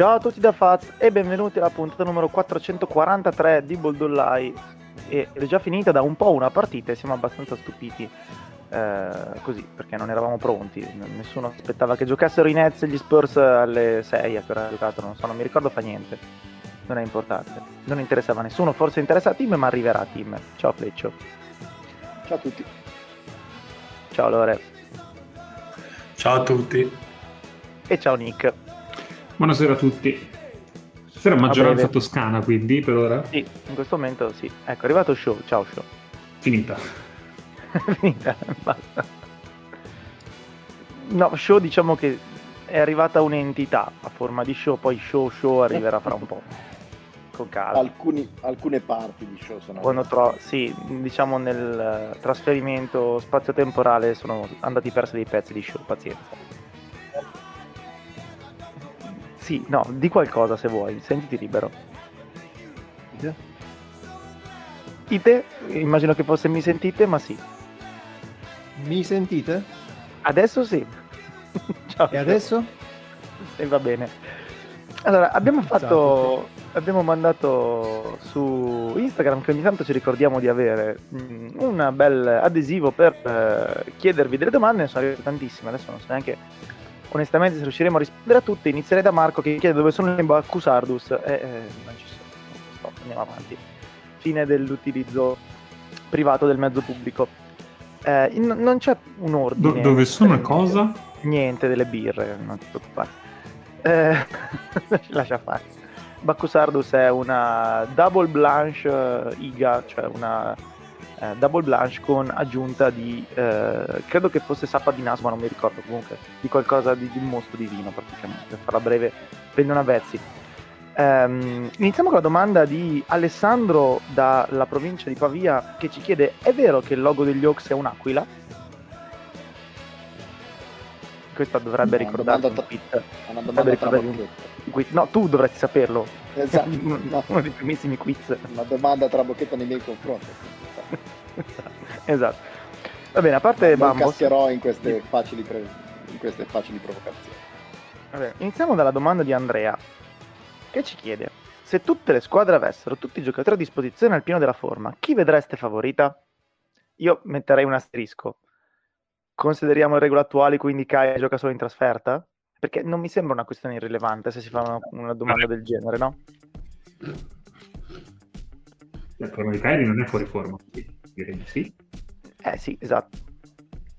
Ciao a tutti da Faz e benvenuti alla puntata numero 443 di Boldollai. E è già finita da un po' una partita e siamo abbastanza stupiti eh, così perché non eravamo pronti. Nessuno aspettava che giocassero i Nets e gli Spurs alle 6 a che ora giocato, non so, non mi ricordo fa niente. Non è importante. Non interessava a nessuno, forse interessa a Tim, ma arriverà a Tim. Ciao Fleccio. Ciao a tutti. Ciao Lore. Ciao a tutti. E ciao Nick. Buonasera a tutti. Stasera maggioranza toscana quindi per ora? Sì, in questo momento sì. Ecco, è arrivato show. Ciao show. Finita. Finita, basta. No, show diciamo che è arrivata un'entità a forma di show, poi show show arriverà fra un po'. Con calma. Alcuni, alcune parti di show sono Quando tro- sì, diciamo nel trasferimento spazio-temporale sono andati persi dei pezzi di show, pazienza. Sì, no, di qualcosa se vuoi, sentiti libero. Ite, immagino che fosse mi sentite, ma sì. Mi sentite? Adesso sì. Ciao. E adesso? E va bene. Allora, abbiamo fatto... Abbiamo mandato su Instagram che ogni tanto ci ricordiamo di avere un bel adesivo per eh, chiedervi delle domande, ne sono arrivate tantissime, adesso non so neanche onestamente se riusciremo a rispondere a tutte inizierei da Marco che chiede dove sono le Bacchusardus e eh, non ci sono. Stop, andiamo avanti. Fine dell'utilizzo privato del mezzo pubblico. Eh, in, non c'è un ordine. Do- dove sono eh, cosa? niente delle birre non ti preoccupare. Eh, lascia fare. Bacchusardus è una double blanche uh, iga cioè una eh, double blanche con aggiunta di eh, credo che fosse sappa di naso ma non mi ricordo comunque di qualcosa di, di un mostro di vino praticamente. Per farla breve prendo una Vezzi um, iniziamo con la domanda di Alessandro dalla provincia di Pavia che ci chiede è vero che il logo degli Oaks è un'aquila? questa dovrebbe no, ricordare un tweet. una domanda tra un quiz. no tu dovresti saperlo. Esatto no. uno dei primissimi quiz. Una domanda tra bocchetta nei miei confronti esatto. Va bene, a parte non Bambos... cascherò in queste facili, pre... in queste facili provocazioni. Vabbè, iniziamo dalla domanda di Andrea, che ci chiede: se tutte le squadre avessero tutti i giocatori a disposizione al pieno della forma, chi vedreste favorita? Io metterei un asterisco. Consideriamo le regole attuali, quindi Kai gioca solo in trasferta? Perché non mi sembra una questione irrilevante se si fa una, una domanda del genere, no? Il problema di Kyrie non è fuori forma, direi di sì. Eh sì, esatto.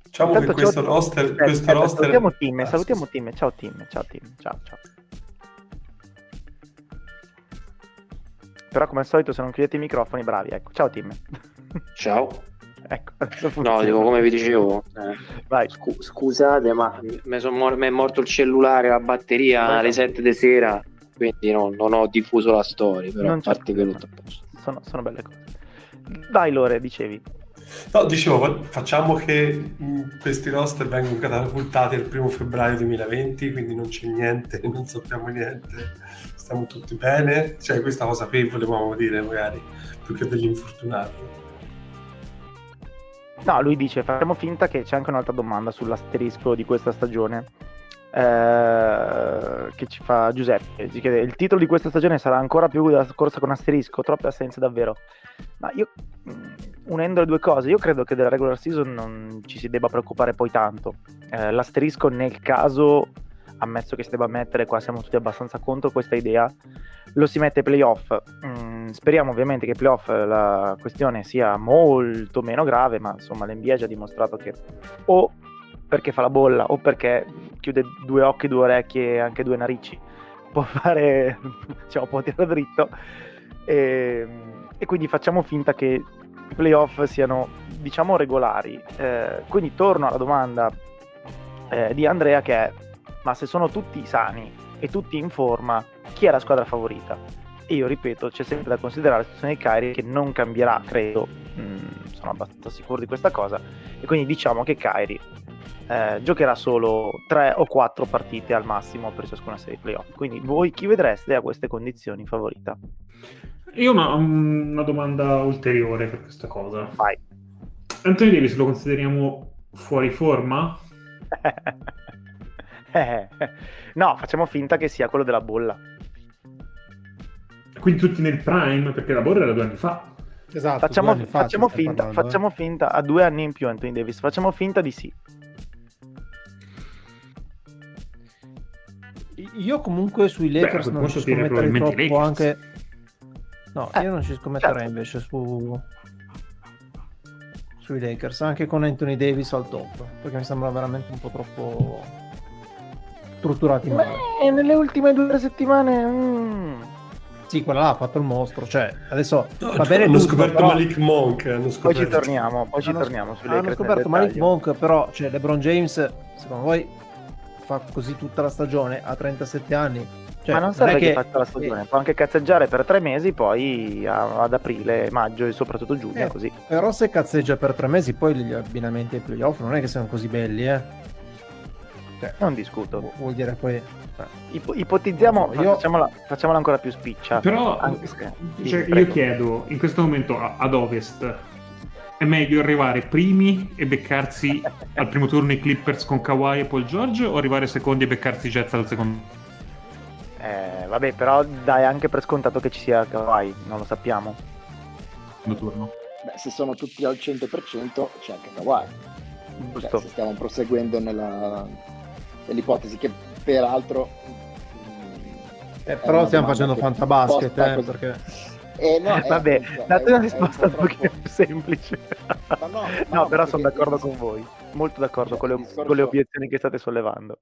Diciamo Intanto che questo roster... Eh, questo eh, roster... Salutiamo Tim, ah, salutiamo Tim, ciao Tim, ciao Tim, ciao ciao. Però come al solito se non chiudete i microfoni, bravi, ecco. Ciao Tim. Ciao. ecco, no, dico come vi dicevo. Eh, scu- scusate, ma mi mor- è morto il cellulare, la batteria Vai, alle 7 di sera, quindi no, non ho diffuso la storia, però non a parte posto sono, sono belle cose. Vai Lore, dicevi. No, dicevo, facciamo che questi roster vengono catapultati il primo febbraio 2020, quindi non c'è niente, non sappiamo niente, stiamo tutti bene. Cioè, questa cosa qui volevamo dire magari, più che degli infortunati. No, lui dice, facciamo finta che c'è anche un'altra domanda sull'asterisco di questa stagione eh, che ci fa Giuseppe. Ci chiede, il titolo di questa stagione sarà ancora più della corsa con asterisco, troppe assenze davvero. Ma io, mm, unendo le due cose, io credo che della regular season non ci si debba preoccupare poi tanto. Eh, l'asterisco nel caso, ammesso che si debba mettere, qua siamo tutti abbastanza contro questa idea, lo si mette ai playoff. Mm, speriamo ovviamente che playoff la questione sia molto meno grave, ma insomma l'NBA ha già dimostrato che o perché fa la bolla o perché chiude due occhi, due orecchie e anche due narici, può fare, diciamo, può tirare dritto. E, e, quindi facciamo finta che i playoff siano, diciamo, regolari. Eh, quindi torno alla domanda eh, di Andrea che è, ma se sono tutti sani e tutti in forma, chi è la squadra favorita? E io ripeto, c'è sempre da considerare la situazione di Kyrie che non cambierà, credo, mm, sono abbastanza sicuro di questa cosa, e quindi diciamo che Kyrie eh, giocherà solo 3 o 4 partite al massimo per ciascuna serie playoff. Quindi voi chi vedreste a queste condizioni favorita? Io ho una, una, domanda ulteriore per questa cosa. Vai. Anthony Davis lo consideriamo fuori forma? no, facciamo finta che sia quello della bolla. Quindi tutti nel prime, perché la Borra era due anni fa. Esatto, facciamo, fa, facciamo, finta, parlando, facciamo eh. finta, a due anni in più Anthony Davis, facciamo finta di sì. Io comunque sui Lakers Beh, non ci scommetterei troppo Lakers. anche... No, eh, io non ci scommetterei certo. invece su... sui Lakers, anche con Anthony Davis al top, perché mi sembra veramente un po' troppo strutturati male. Beh, nelle ultime due settimane... Mm sì, quella là ha fatto il mostro. Cioè, adesso no, va bene. Hanno tutto, scoperto però... Malik Monk. Hanno scoperto. Poi ci torniamo. Poi ci hanno, torniamo hanno scoperto Malik Monk, però, cioè, LeBron James, secondo voi, fa così tutta la stagione a 37 anni? Cioè, Ma non serve che, che faccia la stagione, eh, può anche cazzeggiare per tre mesi, poi ad aprile, maggio e soprattutto giugno. Eh, così. Però se cazzeggia per tre mesi, poi gli abbinamenti ai playoff non è che siano così belli, eh. Cioè, non discuto. Vuol dire poi Ipo- ipotizziamo, so, io... facciamola, facciamola, ancora più spiccia. Però se... cioè, io chiedo, in questo momento ad ovest, è meglio arrivare primi e beccarsi al primo turno i Clippers con Kawhi e Paul George o arrivare secondi e beccarsi i Jets al secondo? Eh, vabbè, però dai anche per scontato che ci sia Kawhi, non lo sappiamo. Secondo turno. Beh, se sono tutti al 100% c'è anche Kawhi. Cioè, se stiamo proseguendo nella, nell'ipotesi che peraltro eh, però stiamo facendo fantabasket eh, perché eh, no, eh, vabbè, appunto, date una risposta un, un pochino più semplice. Ma no, ma no, però sono d'accordo con voi, molto d'accordo cioè, con, le, discorso... con, le, obiezioni che state sollevando.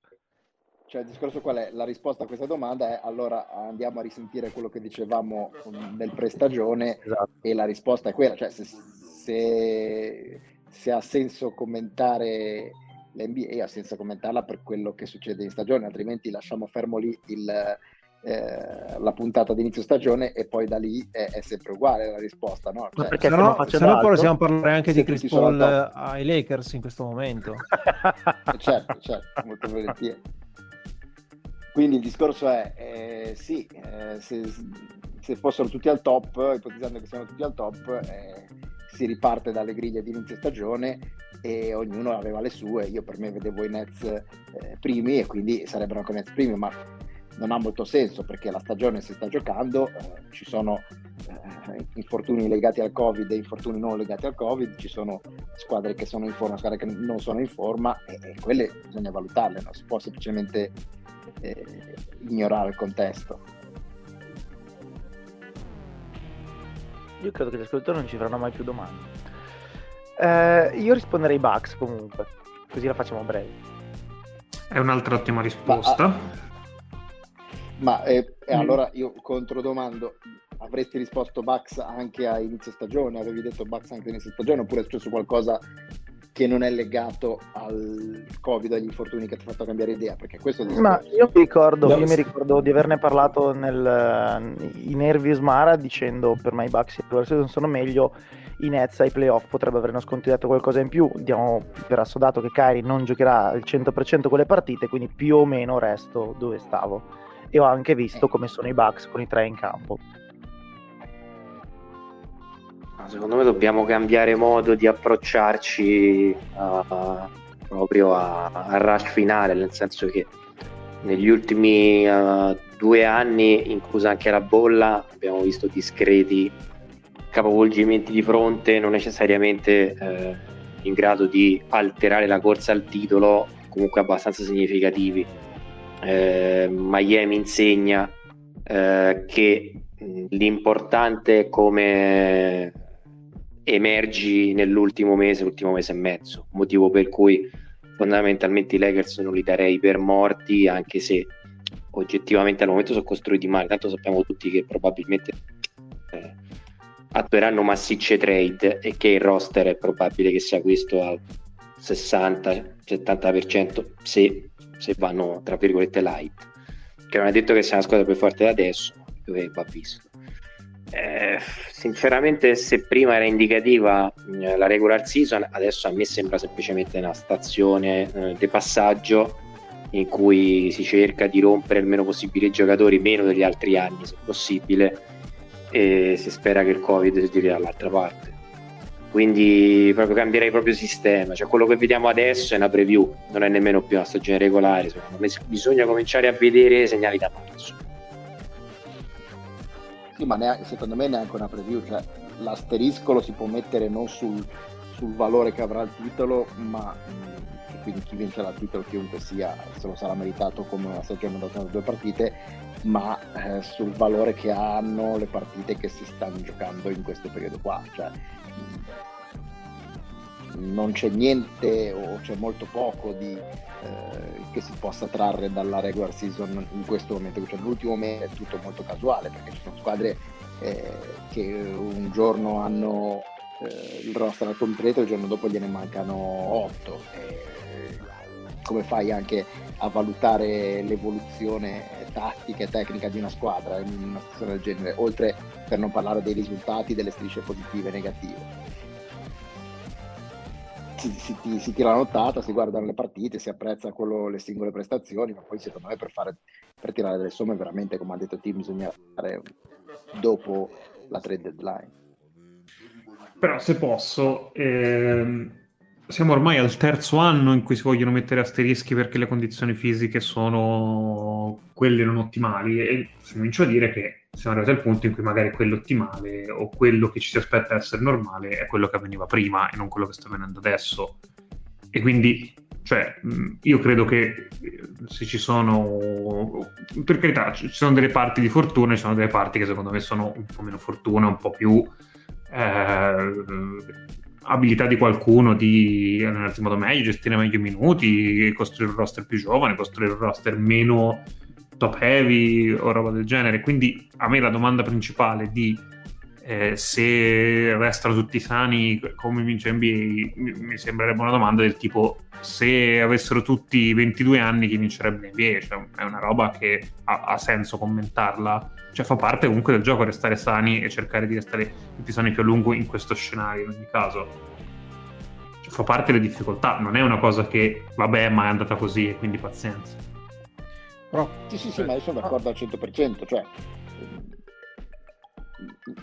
Cioè, il discorso qual è? La risposta a questa domanda è allora andiamo a risentire quello che dicevamo nel prestagione esatto. e la risposta è quella, cioè se, se, se ha senso commentare l'NBA ha senza commentarla per quello che succede in stagione, altrimenti lasciamo fermo lì il, eh, la puntata di inizio stagione e poi da lì è, è sempre uguale la risposta. No? Cioè, perché se no, se no poi possiamo parlare anche di Chris Paul ai Lakers in questo momento. Eh, certo, certo, molto volentieri. Quindi il discorso è, eh, sì, eh, se, se, fossero tutti al top, ipotizzando che siano tutti al top, eh, si riparte dalle griglie di inizio stagione e ognuno aveva le sue. Io per me vedevo i Nets eh, primi e quindi sarebbero anche i Nets primi, ma non ha molto senso perché la stagione si sta giocando, eh, ci sono eh, infortuni legati al Covid e infortuni non legati al Covid, ci sono squadre che sono in forma, squadre che non sono in forma e, e quelle bisogna valutarle, non si può semplicemente eh, ignorare il contesto. Io credo che gli ascoltatori non ci faranno mai più domande. Eh, io risponderei Bugs comunque, così la facciamo breve. È un'altra ottima risposta. Ma, ma eh, mm. allora io controdomando, avresti risposto Bugs anche a inizio stagione? Avevi detto Bugs anche a inizio stagione oppure è successo qualcosa che non è legato al Covid, agli infortuni che ti ha fatto cambiare idea? Perché questo Ma io mi ricordo, no. io mi ricordo di averne parlato nel, in Nervi Smara dicendo per me i Bucks non sono meglio i Nets ai playoff potrebbe aver nascondigliato qualcosa in più diamo per assodato che Kyrie non giocherà al 100% con le partite quindi più o meno resto dove stavo e ho anche visto come sono i Bucks con i tre in campo secondo me dobbiamo cambiare modo di approcciarci uh, proprio al rush finale, nel senso che negli ultimi uh, due anni, inclusa anche la bolla, abbiamo visto discreti capovolgimenti di fronte, non necessariamente eh, in grado di alterare la corsa al titolo, comunque abbastanza significativi. Eh, Miami insegna eh, che l'importante è come emergi nell'ultimo mese, l'ultimo mese e mezzo, motivo per cui fondamentalmente i Lakers non li darei per morti, anche se oggettivamente al momento sono costruiti male, tanto sappiamo tutti che probabilmente eh, attueranno massicce trade e che il roster è probabile che sia questo al 60-70% se, se vanno tra virgolette light, che non è detto che sia una squadra più forte da adesso, dove va visto. Eh, sinceramente, se prima era indicativa eh, la regular season, adesso a me sembra semplicemente una stazione eh, di passaggio in cui si cerca di rompere il meno possibile i giocatori, meno degli altri anni se possibile, e si spera che il Covid si tiri dall'altra parte. Quindi proprio cambierei proprio sistema, cioè quello che vediamo adesso è una preview, non è nemmeno più una stagione regolare, secondo me bisogna cominciare a vedere segnali da marzo Sì, ma neanche, secondo me neanche una preview, cioè l'asterisco lo si può mettere non sul, sul valore che avrà il titolo, ma quindi chi vincerà il titolo, chiunque sia, se lo sarà meritato come una stagione da due partite, ma eh, sul valore che hanno le partite che si stanno giocando in questo periodo qua. Cioè, non c'è niente o c'è molto poco di, eh, che si possa trarre dalla regular season in questo momento, cioè, l'ultimo mese è tutto molto casuale perché ci sono squadre eh, che un giorno hanno eh, il roster completo e il giorno dopo gliene mancano 8 come fai anche a valutare l'evoluzione tattica e tecnica di una squadra in una situazione del genere, oltre per non parlare dei risultati, delle strisce positive e negative. Si, si, si, tira la nottata, si guardano le partite, si apprezza quello, le singole prestazioni, ma poi secondo me per, fare, per tirare delle somme veramente, come ha detto Tim, bisogna fare dopo la trade deadline. Però se posso, ehm, siamo ormai al terzo anno in cui si vogliono mettere asterischi perché le condizioni fisiche sono quelle non ottimali e si comincia a dire che siamo arrivati al punto in cui magari quello ottimale o quello che ci si aspetta essere normale è quello che avveniva prima e non quello che sta avvenendo adesso. E quindi, cioè, io credo che eh, se ci sono, per carità, ci sono delle parti di fortuna, ci sono delle parti che secondo me sono un po' meno fortuna, un po' più... Eh, abilità di qualcuno di allenarsi in modo meglio, gestire meglio i minuti, costruire un roster più giovane, costruire un roster meno top heavy o roba del genere. Quindi a me la domanda principale di eh, se restano tutti sani come vince NBA mi sembrerebbe una domanda del tipo se avessero tutti 22 anni chi vincerebbe NBA cioè, è una roba che ha, ha, senso commentarla cioè fa parte comunque del gioco restare sani e cercare di restare tutti sani più a lungo in questo scenario in ogni caso. Cioè, fa parte delle difficoltà non è una cosa che vabbè ma è andata così e quindi pazienza. Però, sì sì sì ma io sono d'accordo al 100% cioè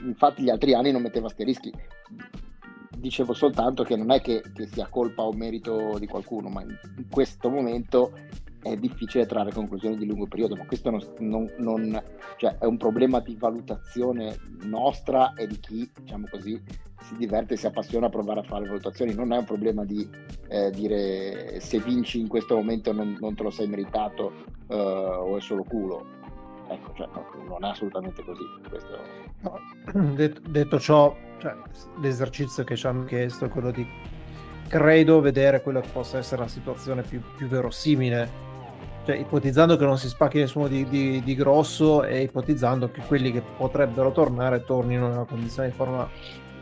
infatti gli altri anni non mettevo asterischi. Dicevo soltanto che non è che, che sia colpa o merito di qualcuno, ma in, questo momento è difficile trarre conclusioni di lungo periodo, ma questo non, non, non, cioè è un problema di valutazione nostra e di chi, diciamo così, si diverte si appassiona a provare a fare valutazioni, non è un problema di eh, dire se vinci in questo momento non, non te lo sei meritato eh, o è solo culo. Ecco, cioè, non è assolutamente così. Questo... No, detto, detto, ciò, cioè, l'esercizio che ci hanno chiesto è quello di, credo, vedere quella che possa essere la situazione più, più verosimile. Cioè, ipotizzando che non si spacchi nessuno di, di, di, grosso e ipotizzando che quelli che potrebbero tornare tornino nella condizione di forma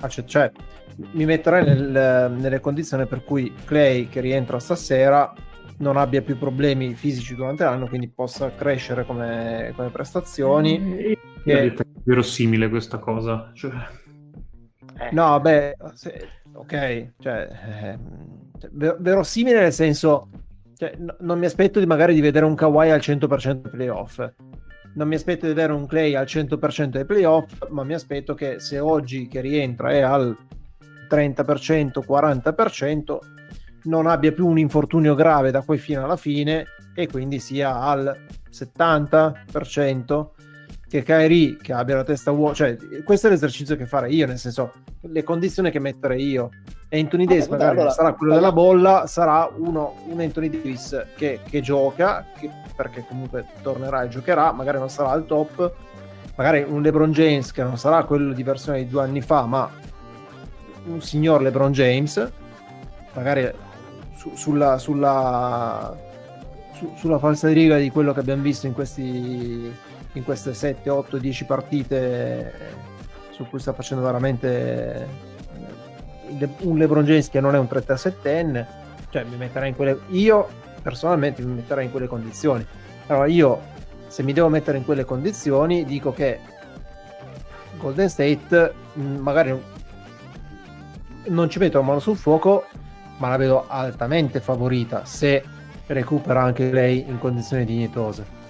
accettabile. Cioè, mi metterei nel, nelle condizioni per cui Clay che rientra stasera non abbia più problemi fisici durante l'anno, quindi possa crescere come, come prestazioni. Mm, e... È verosimile questa cosa. Cioè... Eh. No, beh, se... ok, cioè, eh, verosimile nel senso, cioè, no, non mi aspetto di magari di vedere un Kawhi al 100% dei playoff. Non mi aspetto di vedere un Clay al 100% dei playoff, ma mi aspetto che se oggi che rientra è al 30%, 40%, non abbia più un infortunio grave da qui fino alla fine e quindi sia al 70% che Kairi che abbia la testa vuota cioè questo è l'esercizio che farei io nel senso le condizioni che metterei io. E Anthony Davis ah, magari allora, sarà quello della bolla sarà uno, un Anthony Davis che, che gioca che, perché comunque tornerà e giocherà magari non sarà al top. Magari un LeBron James che non sarà quello di versione di due anni fa ma un signor LeBron James magari su, sulla, sulla, su, sulla falsa riga di quello che abbiamo visto in, questi, in queste 7, 8, 10 partite su cui sta facendo veramente eh, un LeBron James che non è un 37enne, cioè mi metterei in quelle io personalmente mi metterei in quelle condizioni. Allora io se mi devo mettere in quelle condizioni dico che Golden State mm, magari non ci metto la mano sul fuoco ma la vedo altamente favorita se recupera anche lei in condizioni dignitose.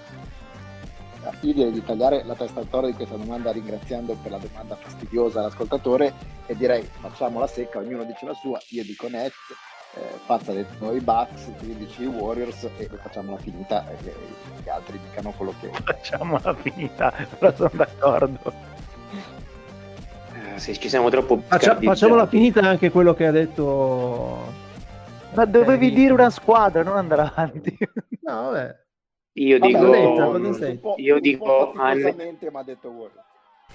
Io direi di tagliare la testa al toro di questa domanda ringraziando per la domanda fastidiosa l'ascoltatore e direi facciamo la secca, ognuno dice la sua, io dico Nets, eh, Fazza ha detto i Bucks, tu dici i Warriors e facciamo la finita e gli altri dicano quello che... Facciamo la finita, però sono d'accordo. se ci siamo troppo Faccia, facciamola finita anche quello che ha detto ma dovevi dire una squadra non andare avanti. No vabbè io vabbè, dico io dico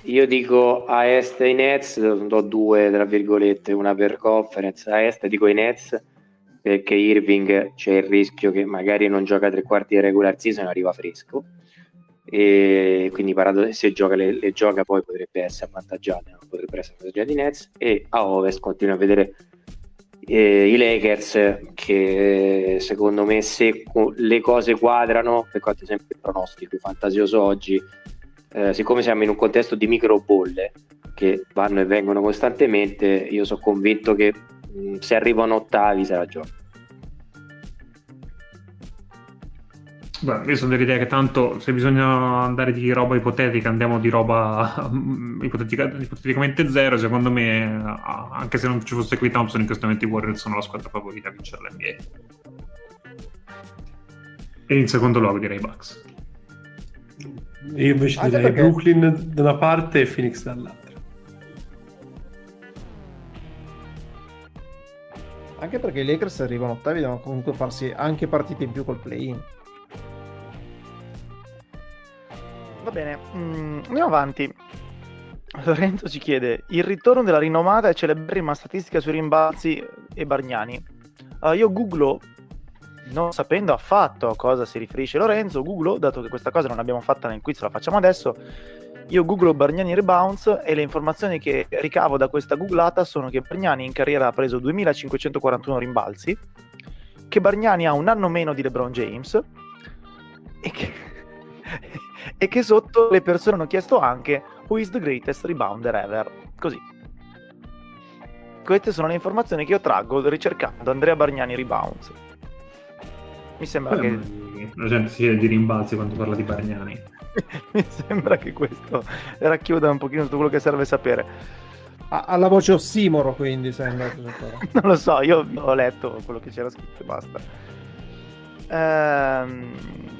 io dico a est i Nets do due tra virgolette una per conference. A est dico i Nets perché Irving c'è il rischio che magari non gioca tre quarti di regular season e arriva fresco. E quindi se gioca le, le, gioca poi potrebbe essere avvantaggiato potrebbe essere avvantaggiato i Nets. E a Ovest continuo a vedere eh, i Lakers che secondo me se le cose quadrano per quanto sempre il pronostico fantasioso oggi eh, siccome siamo in un contesto di micro bolle che vanno e vengono costantemente io sono convinto che mh, se arrivano ottavi sarà gioco Beh, io sono dell'idea che tanto se bisogna andare di roba ipotetica andiamo di roba ipotetica, ipoteticamente zero. Secondo me, anche se non ci fosse qui Thompson, in questo momento i Warriors sono la squadra favorita a vincere l'NBA. E in secondo luogo direi Bucks. Io invece anche direi perché... Brooklyn da una parte e Phoenix dall'altra. Anche perché i Lakers arrivano ottavi, devono comunque farsi anche partite in più col play-in. Va bene, mm, andiamo avanti. Lorenzo ci chiede: il ritorno della rinomata e celeberrima statistica sui rimbalzi e Bargnani. Uh, io googlo, non sapendo affatto a cosa si riferisce Lorenzo, googlo, dato che questa cosa non l'abbiamo fatta nel quiz, la facciamo adesso. Io googlo Bargnani rebounds e le informazioni che ricavo da questa googlata sono che Bargnani in carriera ha preso 2541 rimbalzi, che Bargnani ha un anno meno di LeBron James e che e che sotto le persone hanno chiesto anche Who is the greatest rebounder ever? Così. Queste sono le informazioni che io traggo ricercando Andrea Bargnani rebounds. Mi sembra Beh, che... La gente si chiede di rimbalzi quando parla di Bargnani. Mi sembra che questo racchiuda un pochino tutto quello che serve sapere. alla voce ossimoro, quindi sembra. non lo so, io ho letto quello che c'era scritto e basta. Ehm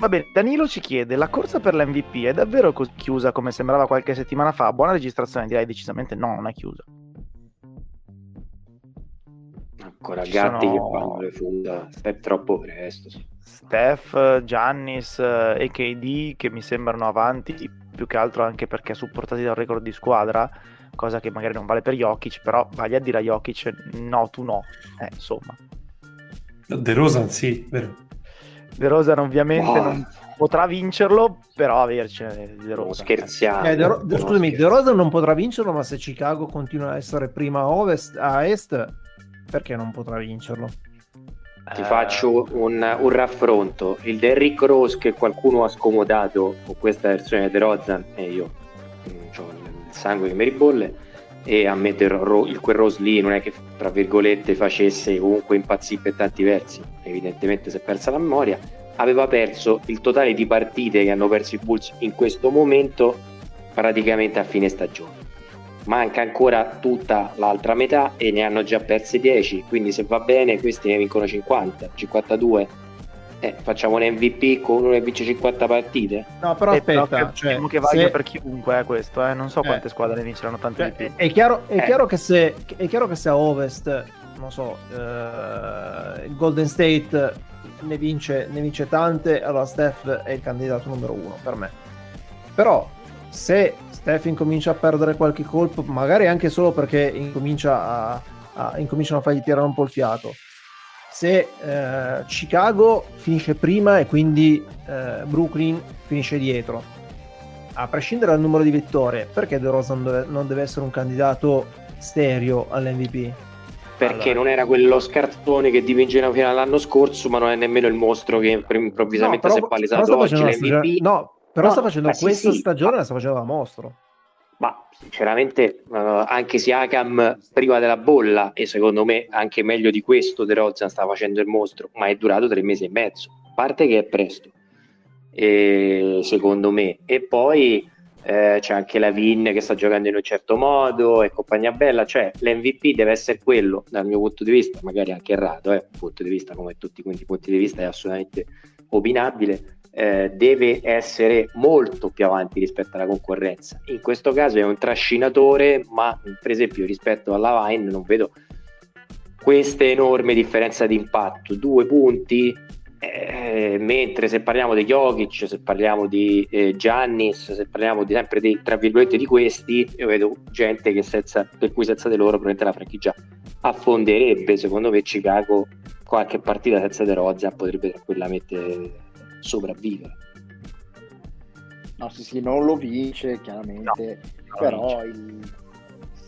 Va bene, Danilo ci chiede: la corsa per l'MVP è davvero così chiusa come sembrava qualche settimana fa? Buona registrazione, direi decisamente no, non è chiusa. Ancora ci gatti sono... che fanno le funda, è troppo presto. Steph, Giannis e KD che mi sembrano avanti più che altro anche perché supportati dal record di squadra, cosa che magari non vale per Jokic, però vai a dire a Jokic no, tu no, eh, insomma. De Rosa sì, vero. De Rosa ovviamente oh. non potrà vincerlo, però avercene De Rosa. Scherziamo. Eh, De Ro- De- scusami, De Rosa non potrà vincerlo, ma se Chicago continua a essere prima a ovest, a est, perché non potrà vincerlo? Ti faccio un, un, raffronto. Il Derrick Rose che qualcuno ha scomodato con questa versione di De Rozan e io mm, ho il sangue che mi ribolle e a me il, quel Rose lì non è che tra virgolette facesse comunque impazzire per tanti versi. Evidentemente si è persa la memoria. Aveva perso il totale di partite che hanno perso i Bulls in questo momento praticamente a fine stagione. Manca ancora tutta l'altra metà e ne hanno già perse 10 quindi se va bene questi ne vincono 50 52 eh, facciamo un MVP con uno che vince 50 partite. No, però eh, aspetta, però cioè, che valga se... per chiunque è eh, questo, eh. non so quante eh. squadre ne vinceranno tanti cioè, MVP. È chiaro, è, eh. chiaro che se, è chiaro che se a Ovest, non so, eh, il Golden State ne vince, ne vince tante, allora Steph è il candidato numero uno per me. Però se Steph incomincia a perdere qualche colpo, magari anche solo perché incomincia a, a, incominciano a fargli tirare un po' il fiato se eh, Chicago finisce prima e quindi eh, Brooklyn finisce dietro, a prescindere dal numero di vittorie, perché De Rosa non deve, essere un candidato stereo all'MVP? Perché allora. non era quello scartone che dipingeva fino all'anno scorso, ma non è nemmeno il mostro che improvvisamente no, però, si è palesato oggi l'MVP. No, però no, sta facendo questa sì, stagione, la sta facendo da mostro. Ma sinceramente, uh, anche Siakam prima della bolla, e secondo me anche meglio di questo, De Rozan sta facendo il mostro, ma è durato tre mesi e mezzo. A parte che è presto, e, secondo me. E poi eh, c'è anche la Vin che sta giocando in un certo modo e compagnia bella. Cioè, l'MVP deve essere quello, dal mio punto di vista, magari anche errato, eh, punto di vista come tutti quindi punti di vista è assolutamente opinabile eh, deve essere molto più avanti rispetto alla concorrenza. In questo caso è un trascinatore, ma per esempio rispetto alla Vine non vedo questa enorme differenza di impatto. Due punti, eh, mentre se parliamo di Jokic, se parliamo di eh, Giannis, se parliamo di, sempre di, tra virgolette di questi, io vedo gente che senza, per cui senza di loro probabilmente la franchigia affonderebbe. Secondo me Chicago qualche partita senza De Rozan potrebbe tranquillamente sopravvivere. No, sì, sì, non lo vince chiaramente, no, però vince. Il,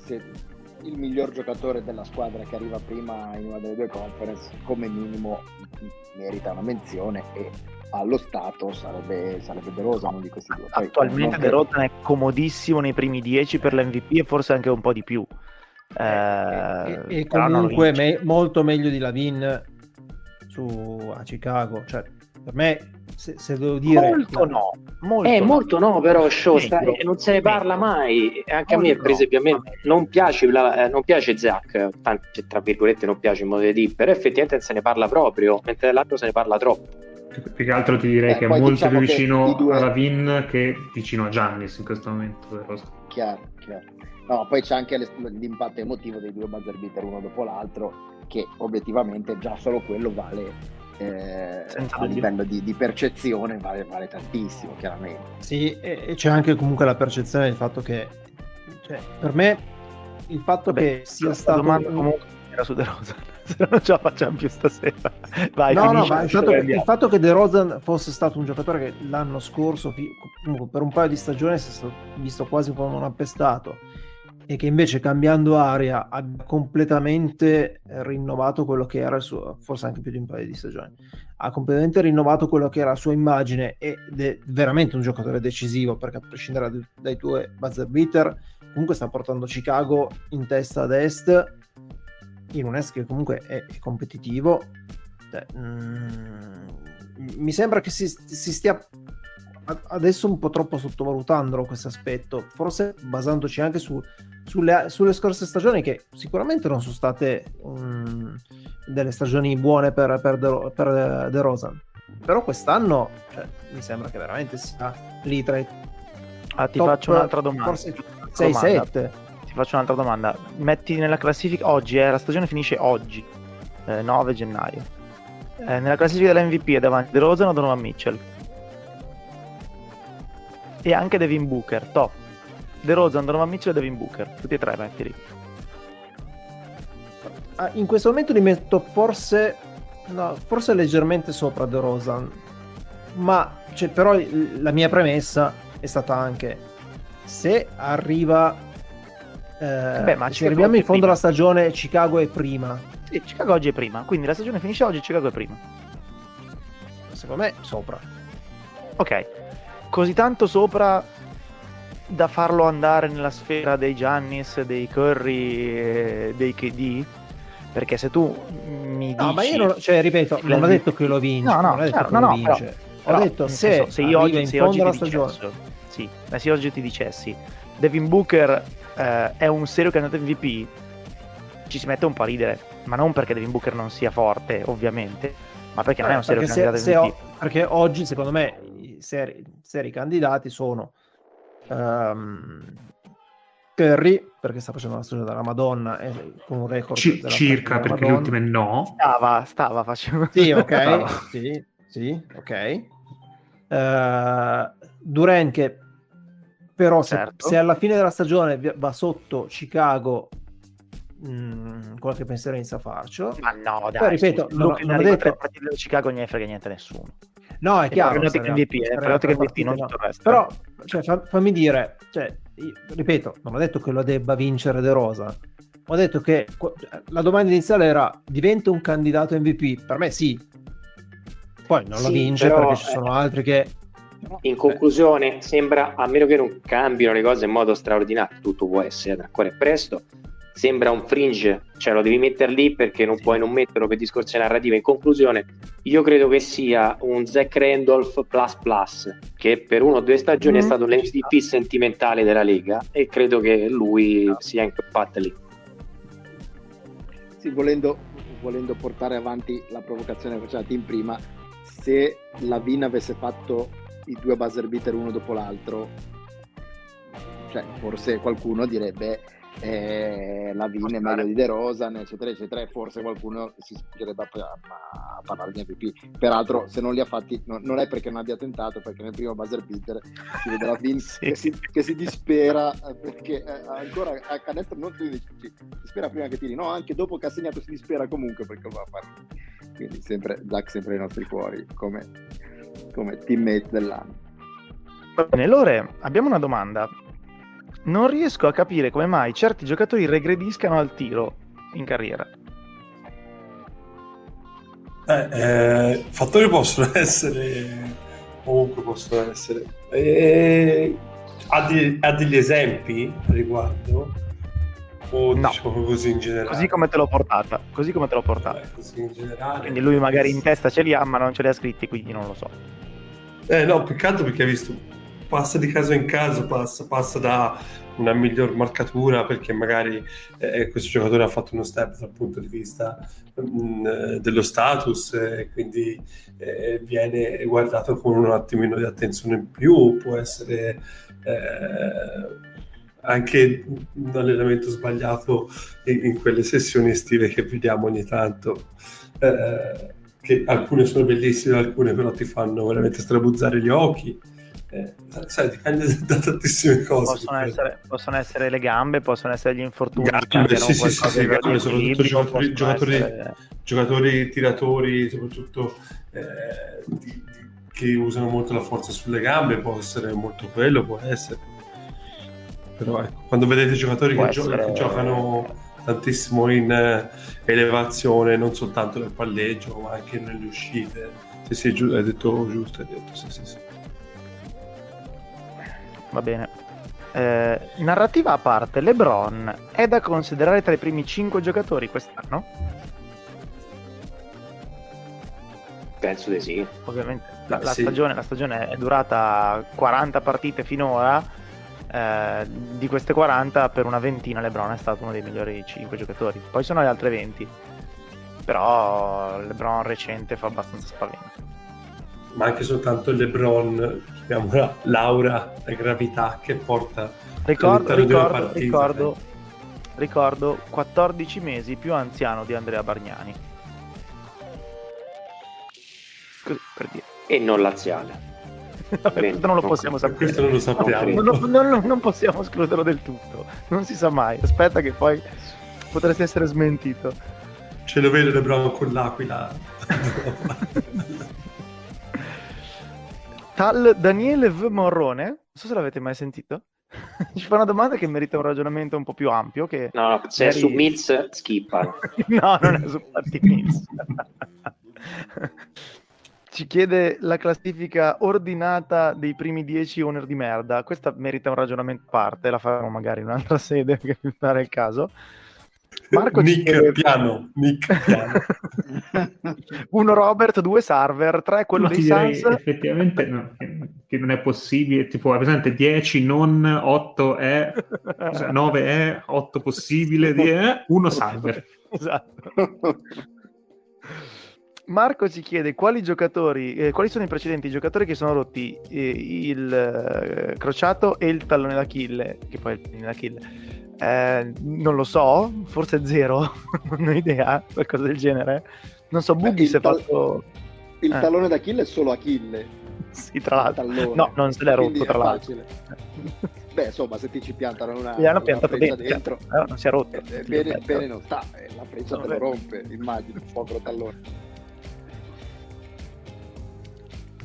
se, il miglior giocatore della squadra che arriva prima in una delle due conference come minimo merita una menzione e allo stato sarebbe, sarebbe De Rosa uno di questi due. Poi, Attualmente De Rosa è comodissimo nei primi 10 per l'MVP e forse anche un po' di più. Eh, e, e, e comunque me, molto meglio di Lavin su, a Chicago. Cioè, per me se, se, devo dire molto no molto, eh, no. molto no però show sta, non se ne parla mai. Anche molto a me per esempio a me non piace, la, eh, non piace Zach tanto, tra virgolette non piace in modo di dire però effettivamente se ne parla proprio mentre dell'altro se ne parla troppo. Più che altro ti direi eh, che è molto diciamo più vicino due... alla Vin che vicino a Giannis in questo momento chiaro chiaro. No poi c'è anche l'impatto emotivo dei due buzzer beater uno dopo l'altro che obiettivamente già solo quello vale eh, a livello di, di percezione vale, vale, tantissimo, chiaramente. Sì, e, c'è anche comunque la percezione del fatto che, cioè, per me, il fatto Vabbè, che sia stato... Domanda un... comunque era su De Rosa, se no non ce la facciamo più stasera. Vai, no, no, ma il fatto, che, il fatto, che, De Rosa fosse stato un giocatore che l'anno scorso, per un paio di stagioni, si è stato visto quasi come un appestato e che invece cambiando aria ha completamente rinnovato quello che era il suo, forse anche più di un paio di stagioni, ha completamente rinnovato quello che era la sua immagine ed è veramente un giocatore decisivo perché a prescindere dai, dai tuoi buzzer beater comunque sta portando Chicago in testa ad est in un est che comunque è, è competitivo. Cioè, mm, mi sembra che si, si stia adesso un po' troppo sottovalutando questo aspetto, forse basandoci anche su, sulle, sulle, scorse stagioni che sicuramente non sono state um, delle stagioni buone per, per, De, per De Rosa. Però quest'anno cioè, mi sembra che veramente sia lì tra i ah, ti top, faccio un'altra domanda. Forse 6-7. Ti faccio un'altra domanda. Metti nella classifica oggi, eh, la stagione finisce oggi, eh, 9 gennaio. Eh, nella classifica dell'MVP è davanti De Rosa o Donovan Mitchell? E anche Devin Booker, top. De Rozan, Donovan Mitchell e Devin Booker, tutti e tre metti lì. Ah, in questo momento li metto forse, no, forse leggermente sopra De Rozan, ma cioè, però la mia premessa è stata anche se arriva eh, Beh, ma se arriviamo in fondo alla stagione Chicago è prima. Sì, Chicago oggi è prima. Quindi la stagione finisce oggi Chicago è prima. Secondo me sopra. Ok così tanto sopra da farlo andare nella sfera dei Giannis, dei Curry, dei KD? Perché se tu mi dici... No, ma io non, cioè, ripeto, non ho detto che lo vince. No, no, non certo, no, no, vince. Però, però, ho detto se, senso, se io oggi, se oggi ti dicessi, sì, se io oggi ti dicessi Devin Booker eh, è un serio candidato MVP, ci si mette un po' a ridere, ma non perché Devin Booker non sia forte, ovviamente, ma perché eh, non è un serio candidato se, MVP. Se ho, perché oggi, secondo me, seri, seri candidati sono um, Curry, perché sta facendo una stagione della Madonna e con un record C- circa perché le ultime no. Stava, stava facendo. Sì ok sì, sì ok. Uh, Duran che però se, certo. se, alla fine della stagione va sotto Chicago mh, mm, qualche pensiero a farcelo ma no dai Poi, ripeto non, non ho detto Chicago non ne frega niente a nessuno No, è chiaro. È MVP, eh, non. Però, cioè, fa, fammi dire, cioè, io, ripeto, non ho detto che lo debba vincere De Rosa. Ho detto che la domanda iniziale era diventa un candidato MVP? Per me sì. Poi non sì, lo vince però, perché ci sono eh, altri che in conclusione, sembra, a meno che non cambino le cose in modo straordinario, tutto può essere, ancora è presto, sembra un fringe, cioè lo devi mettere lì perché non sì. puoi non metterlo per discorsi narrativi. In conclusione, io credo che sia un Zach Randolph plus plus, che per uno o due stagioni mm. è stato l'MVP sentimentale della Lega e credo che lui sia in quel pat lì. Sì, volendo, volendo portare avanti la provocazione che faceva in prima, se la Vin avesse fatto i due buzzer beater uno dopo l'altro, cioè forse qualcuno direbbe eh, la Vin è meglio di De Rosan, eccetera, eccetera, e forse qualcuno si spingerebbe a, a, a, parlare di MVP. Peraltro, se non li ha fatti, no, non è perché non abbia tentato, perché nel primo buzzer beater si vede la Vin sì. che, si, che, si, dispera eh, perché eh, ancora a canestro non si dispera prima che tiri, no, anche dopo che ha segnato si dispera comunque perché lo va a fare. Quindi sempre Zach sempre ai nostri cuori come, come teammate dell'anno. Bene, Lore, abbiamo una domanda non riesco a capire come mai certi giocatori regrediscano al tiro in carriera. Eh, eh, fattori possono essere comunque possono essere. Eh, ha, di, ha, degli esempi a riguardo? O no. diciamo così in generale? Così come te l'ho portata così come te l'ho portata. Eh, così in generale. Quindi lui magari in testa ce li ha ma non ce li ha scritti quindi non lo so. Eh no peccato perché ha visto passa di caso in caso, passa, passa da una miglior marcatura perché magari eh, questo giocatore ha fatto uno step dal punto di vista mh, mm, dello status e quindi eh, viene guardato con un attimino di attenzione in più, può essere eh, anche un allenamento sbagliato in, in, quelle sessioni estive che vediamo ogni tanto. Eh, che alcune sono bellissime, alcune però ti fanno veramente strabuzzare gli occhi eh, sai, dipende da tantissime cose. Possono essere, possono essere, le gambe, possono essere gli infortuni. Gambe, sì, sì, sì, sì, gambe, soprattutto giocatori, giocatori, essere... giocatori, tiratori, soprattutto eh, di, che usano molto la forza sulle gambe, può essere molto quello, può essere. Però ecco, quando vedete giocatori che, essere... gio- che, giocano tantissimo in eh, elevazione, non soltanto nel palleggio, ma anche nelle uscite. Sì, sì, giu- hai detto giusto, hai detto, sì, sì, sì. Va bene. Eh, narrativa a parte, LeBron è da considerare tra i primi 5 giocatori quest'anno? Penso di sì. Ovviamente la, la, sì. Stagione, la stagione, è durata 40 partite finora. Eh, di queste 40 per una ventina LeBron è stato uno dei migliori 5 giocatori. Poi sono le altre 20. Però LeBron recente fa abbastanza spavento ma anche soltanto il LeBron, chiamiamola l'aura, la gravità che porta ricordo, ricordo, ricordo, ricordo 14 mesi più anziano di Andrea Bargnani. Così, per dire. E non laziale. questo non lo possiamo sapere. Questo non lo sappiamo. Non, non, non, possiamo escluderlo del tutto. Non si sa mai. Aspetta che poi potresti essere smentito. Ce lo vedo LeBron con l'aquila. Tal Daniele V. Morrone, non so se l'avete mai sentito. Ci fa una domanda che merita un ragionamento un po' più ampio. Che no, se magari... è su Mills, schippa. no, non è su Patti Mills. Ci chiede la classifica ordinata dei primi 10 owner di merda. Questa merita un ragionamento a parte, la faremo magari in un'altra sede perché mi pare il caso. Marco Nick chiede... piano, Nick piano. Uno Robert, due server, tre quello no, dei Sans. Effettivamente no, che non è possibile, tipo è presente 10 non 8 è cioè 9 è 8 possibile di è uno server. Esatto. Marco ci chiede quali giocatori, eh, quali sono i precedenti giocatori che sono rotti eh, il eh, crociato e il tallone d'Achille, che poi è il tallone d'Achille eh, non lo so, forse zero, non ho idea, qualcosa del genere. Non so, Buggy si è tal- fatto... Il eh. tallone d'Achille è solo Achille. Sì, tra l'altro. No, non se l'è rotto, tra l'altro. Beh, insomma, se ti ci piantano una, Gli hanno piantato dentro, dentro. Eh, non si è rotto. Eh, bene, bene, non sta, eh, la freccia no, te lo rompe, immagino, il povero tallone.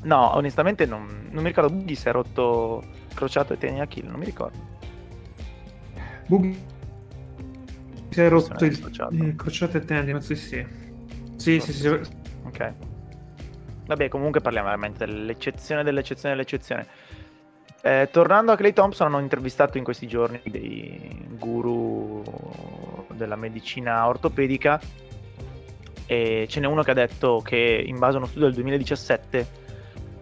No, onestamente non, non mi ricordo Buggy si è rotto crociato e tenni Achille, non mi ricordo. Buggy si è rotto il, il crociato e tendine, sì sì. Sì, sì, sì. Ok. Vabbè, comunque parliamo veramente dell'eccezione dell'eccezione dell'eccezione. Eh, tornando a Clay Thompson, hanno intervistato in questi giorni dei guru della medicina ortopedica e ce n'è uno che ha detto che in base a uno studio del 2017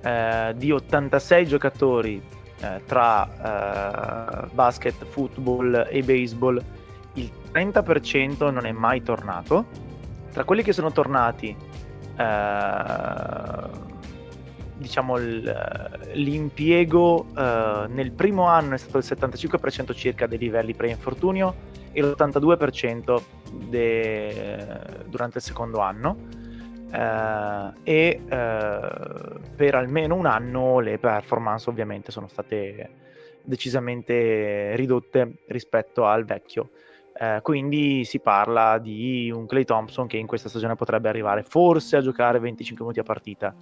eh, di 86 giocatori eh, tra eh, basket, football e baseball il 30% non è mai tornato. Tra quelli che sono tornati, eh, diciamo, l'impiego uh, nel primo anno è stato il 75% circa dei livelli pre-infortunio e l'82% de... durante il secondo anno. Uh, e uh, per almeno un anno le performance ovviamente sono state decisamente ridotte rispetto al vecchio. Uh, quindi si parla di un Clay Thompson che in questa stagione potrebbe arrivare forse a giocare 25 minuti a partita,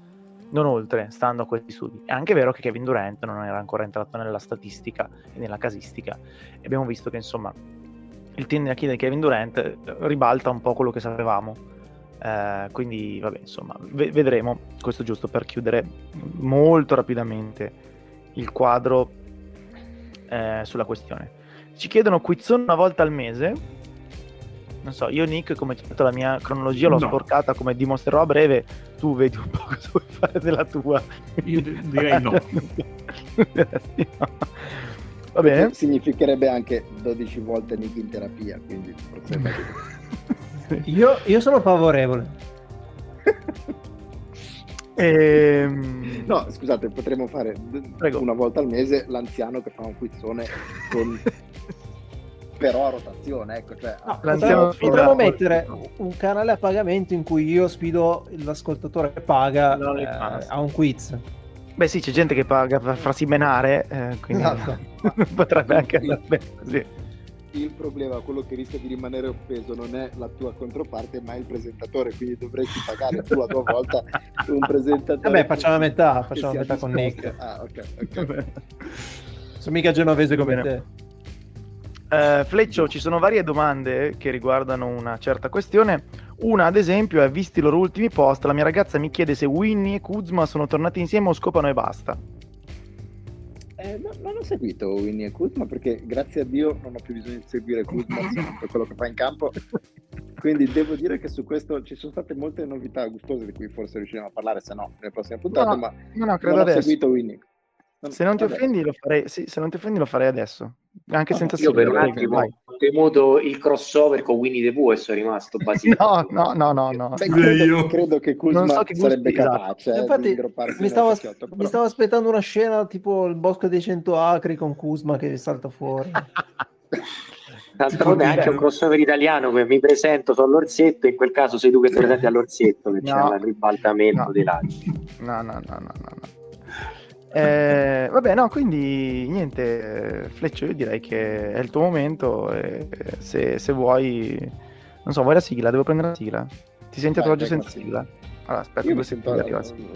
non oltre, stando a questi studi. È anche vero che Kevin Durant non era ancora entrato nella statistica e nella casistica. Abbiamo visto che insomma il team di Kevin Durant ribalta un po' quello che sapevamo eh, quindi, vabbè, insomma, v- vedremo. Questo giusto per chiudere molto rapidamente il quadro eh, sulla questione. Ci chiedono quizzone una volta al mese. Non so, io Nick, come ho detto, la mia cronologia l'ho no. sporcata come dimostrerò a breve. Tu vedi un po' cosa vuoi fare della tua. Io direi no. Va bene. Significherebbe anche 12 volte Nick in terapia, quindi forse. io, io sono favorevole. Ehm... No, scusate, potremmo fare Prego. una volta al mese l'anziano che fa un quizzone con... però a rotazione, ecco, cioè... no, potremmo, potremmo mettere un canale a pagamento in cui io sfido l'ascoltatore che paga eh, a un quiz. Beh sì, c'è gente che paga per farsi menare, eh, quindi esatto. potrebbe anche andare bene così il problema, quello che rischia di rimanere offeso, non è la tua controparte, ma il presentatore. Quindi dovresti pagare tu a tua volta un presentatore. Vabbè, facciamo a metà, facciamo a metà con Nick. Ah, ok, ok. Sono mica genovese come te. Uh, Fleccio, ci sono varie domande che riguardano una certa questione. Una, ad esempio, è: visti i loro ultimi post, la mia ragazza mi chiede se Winnie e Kuzma sono tornati insieme o scopano e basta. Eh, no, non ho seguito Winnie e Kuzma perché grazie a Dio non ho più bisogno di seguire Kuzma per quello che fa in campo. Quindi devo dire che su questo ci sono state molte novità gustose di cui forse riusciremo a parlare, se no, nelle prossime puntate, no, ma no, credo non adesso. ho seguito Winnie. Se non, ti offendi, lo farei, sì, se non ti offendi lo farei adesso. Anche senza Io per un attimo ho temuto il crossover con Winnie the Pooh e sono rimasto basito. no, no, no, no. no. Credo, credo, che Kuzma so che sarebbe capace esatto. Infatti, mi stavo, però... mi stavo aspettando una scena tipo il bosco dei cento acri con Kuzma che salta fuori. D'altronde è anche un crossover italiano, che mi presento, sono all'orsetto, in quel caso sei tu che ti presenti all'orsetto, che no, c'è il ribaltamento no. dei lati. No, no, no, no, no. Eh, vabbè, no, quindi niente, Fleccio, io direi che è il tuo momento. E se, se, vuoi, non so, vuoi la sigla? Devo prendere la sigla. Ti senti a tuo agio senza sigla? Allora, aspetta, io mi sento arriva la sigla.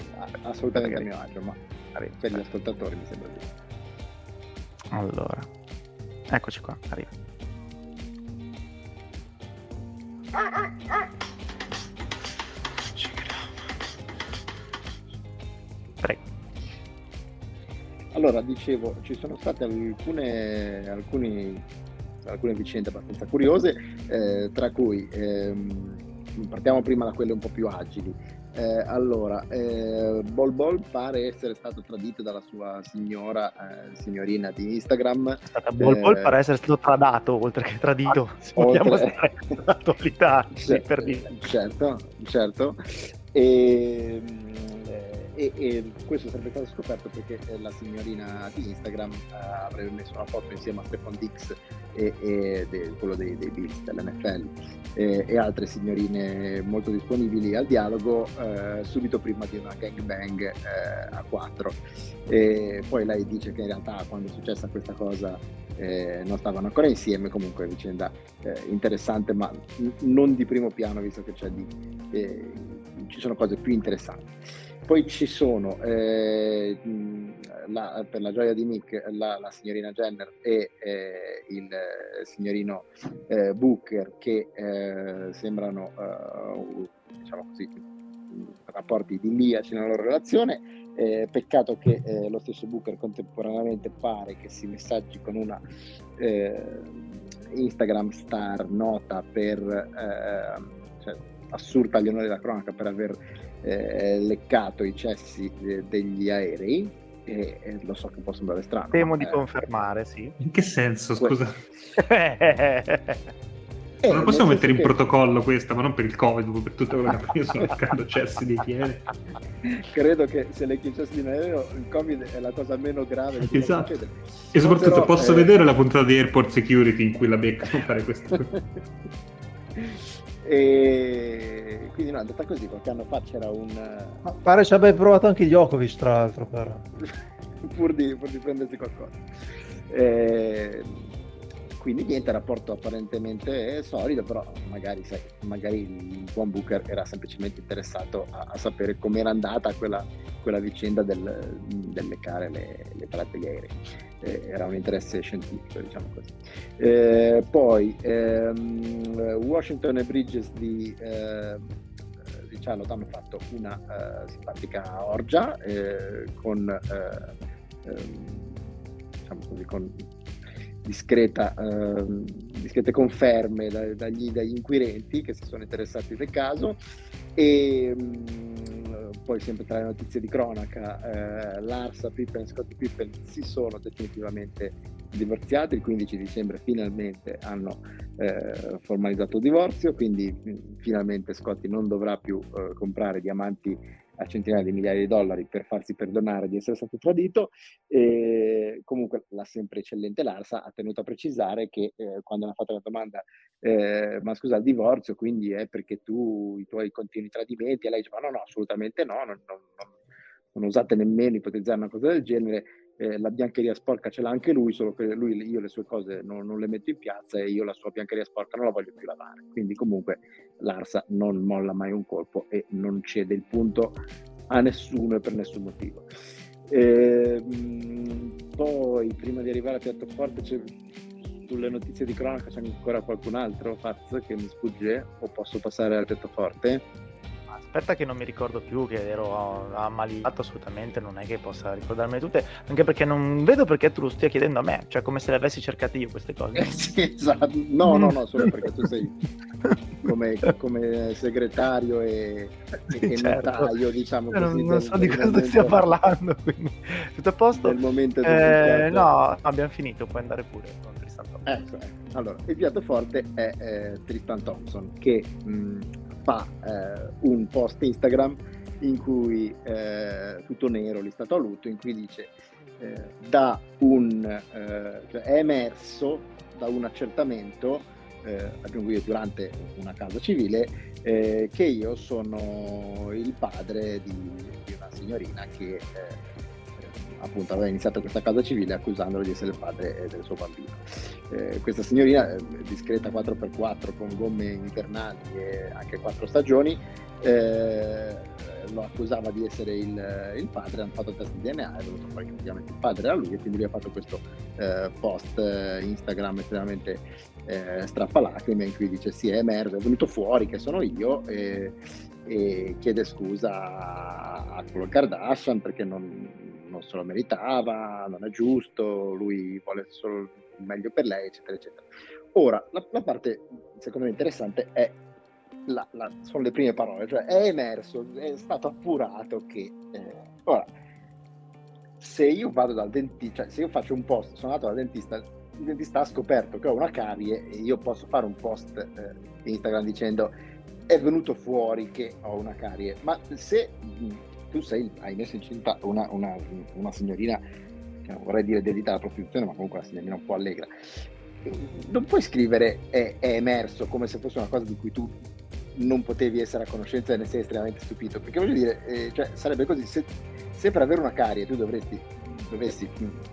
assolutamente a mio agio, ma arriva. per gli ascoltatori mi sembra di Allora, eccoci qua, arriva. Allora, dicevo, ci sono state alcune, alcuni, alcune vicende abbastanza curiose, eh, tra cui ehm, partiamo prima da quelle un po' più agili. Eh, allora, eh, Bol Bol pare essere stato tradito dalla sua signora, eh, signorina di Instagram. Bol Bol eh, pare essere stato tradato, oltre che tradito, se vogliamo oltre... stare nell'attualità. Certo, certo, certo. E, e, e, questo sarebbe stato scoperto perché eh, la signorina di Instagram uh, avrebbe messo una foto insieme a Stefan Dix e, e de, quello dei, dei Bills dell'NFL e, e, altre signorine molto disponibili al dialogo uh, subito prima di una gangbang uh, a quattro. E poi lei dice che in realtà quando è successa questa cosa eh, non stavano ancora insieme. Comunque vicenda eh, interessante ma n- non di primo piano visto che c'è di, eh, ci sono cose più interessanti poi ci sono, eh, la, per la gioia di Nick, la, la signorina Jenner e eh, il signorino eh, Booker che eh, sembrano, uh, diciamo così, rapporti idilliaci nella loro relazione. Eh, peccato che eh, lo stesso Booker contemporaneamente pare che si messaggi con una Instagram star nota per, cioè, assurda agli onori della cronaca per aver eh, leccato i cessi de- degli aerei e, e, lo so che può sembrare strano. Temo di eh, confermare, sì. In che senso, scusa? Eh, non possiamo mettere in che... protocollo questa, ma non per il Covid, per tutto quello che sono accadendo cessi di piede. Credo che se le chiudesse di nero il Covid è la cosa meno grave che esatto. E soprattutto però, posso eh... vedere la puntata di Airport Security in cui la beccano fare questo. E quindi no, è andata così, qualche anno fa c'era un... Ma pare ci abbia provato anche Djokovic tra l'altro però. pur, di, pur di prendersi qualcosa. Eh, quindi niente, rapporto apparentemente solido, però magari, sai, magari il buon Booker era semplicemente interessato a, a sapere com'era andata quella, quella vicenda del, del leccare le, le tratte. Eh, era un interesse scientifico, diciamo così. Eh, poi ehm, Washington e Bridges di, eh, di Charlotte hanno fatto una uh, simpatica orgia eh, con, uh, diciamo così, con discreta, eh, discrete conferme da, dagli, dagli, inquirenti che si sono interessati del caso e mm, poi sempre tra le notizie di cronaca eh, Larsa, Pippen e Scottie Pippen si sono definitivamente divorziati il 15 dicembre finalmente hanno eh, formalizzato il divorzio quindi mm, finalmente Scottie non dovrà più eh, comprare diamanti a centinaia di migliaia di dollari per farsi perdonare di essere stato tradito. E comunque la sempre eccellente Larsa ha tenuto a precisare che eh, quando hanno fatto la domanda, eh, ma scusa, il divorzio quindi è perché tu i tuoi continui tradimenti, e lei dice, ma no, no, assolutamente no, non, non, non, non usate nemmeno ipotizzare una cosa del genere, eh, la biancheria sporca ce l'ha anche lui, solo che lui, io le sue cose non, non, le metto in piazza e io la sua biancheria sporca non la voglio più lavare. Quindi comunque l'Arsa non molla mai un colpo e non cede il punto a nessuno e per nessun motivo. E, ehm, poi, prima di arrivare a Piattoforte, c'è, sulle notizie di cronaca c'è ancora qualcun altro, Faz, che mi sfugge o posso passare al Piattoforte? Aspetta che non mi ricordo più, che ero ammaliato assolutamente, non è che possa ricordarmi tutte, anche perché non vedo perché tu lo stia chiedendo a me, cioè come se le avessi cercate io queste cose. Eh, sì, esatto. No, no, no, solo perché tu sei come, come segretario e, e certo. notaio, diciamo così. Non, non so di cosa stia parlando, quindi tutto a posto? Nel momento eh, no, abbiamo finito, puoi andare pure con Tristan Thompson. Ecco, allora, il piatto forte è eh, Tristan Thompson, che... Mh, fa eh, un post Instagram in cui eh, tutto nero listato a lutto in cui dice eh, da un eh, cioè è emerso da un accertamento eh, aggiungo durante una causa civile eh, che io sono il padre di, di una signorina che appunto aveva iniziato questa causa civile accusandolo di essere il padre del suo bambino. Eh, questa signorina, eh, discreta 4x4 con gomme invernali e anche quattro stagioni, eh, lo accusava di essere il, il, padre, hanno fatto il test di DNA, è venuto fuori che il padre era lui e quindi lui ha fatto questo eh, post eh, Instagram estremamente eh, strappalacrime in cui dice sì è emerso, è venuto fuori che sono io e, e chiede scusa a, a Kardashian perché non, non se lo meritava, non è giusto, lui vuole solo il meglio per lei, eccetera, eccetera. Ora, la, la parte secondo me interessante è la, la, sono le prime parole, cioè è emerso, è stato appurato che... Eh, ora, se io vado dal dentista, cioè se io faccio un post, sono andato dal dentista, il dentista ha scoperto che ho una carie e io posso fare un post eh, Instagram dicendo è venuto fuori che ho una carie, ma se tu sei, hai messo incinta una, una, una signorina, non vorrei dire dedita alla prostituzione, ma comunque una signorina un po' allegra. Non puoi scrivere è, è emerso come se fosse una cosa di cui tu non potevi essere a conoscenza e ne sei estremamente stupito. Perché voglio dire, eh, cioè, sarebbe così, se, se, per avere una carie tu dovresti, dovessi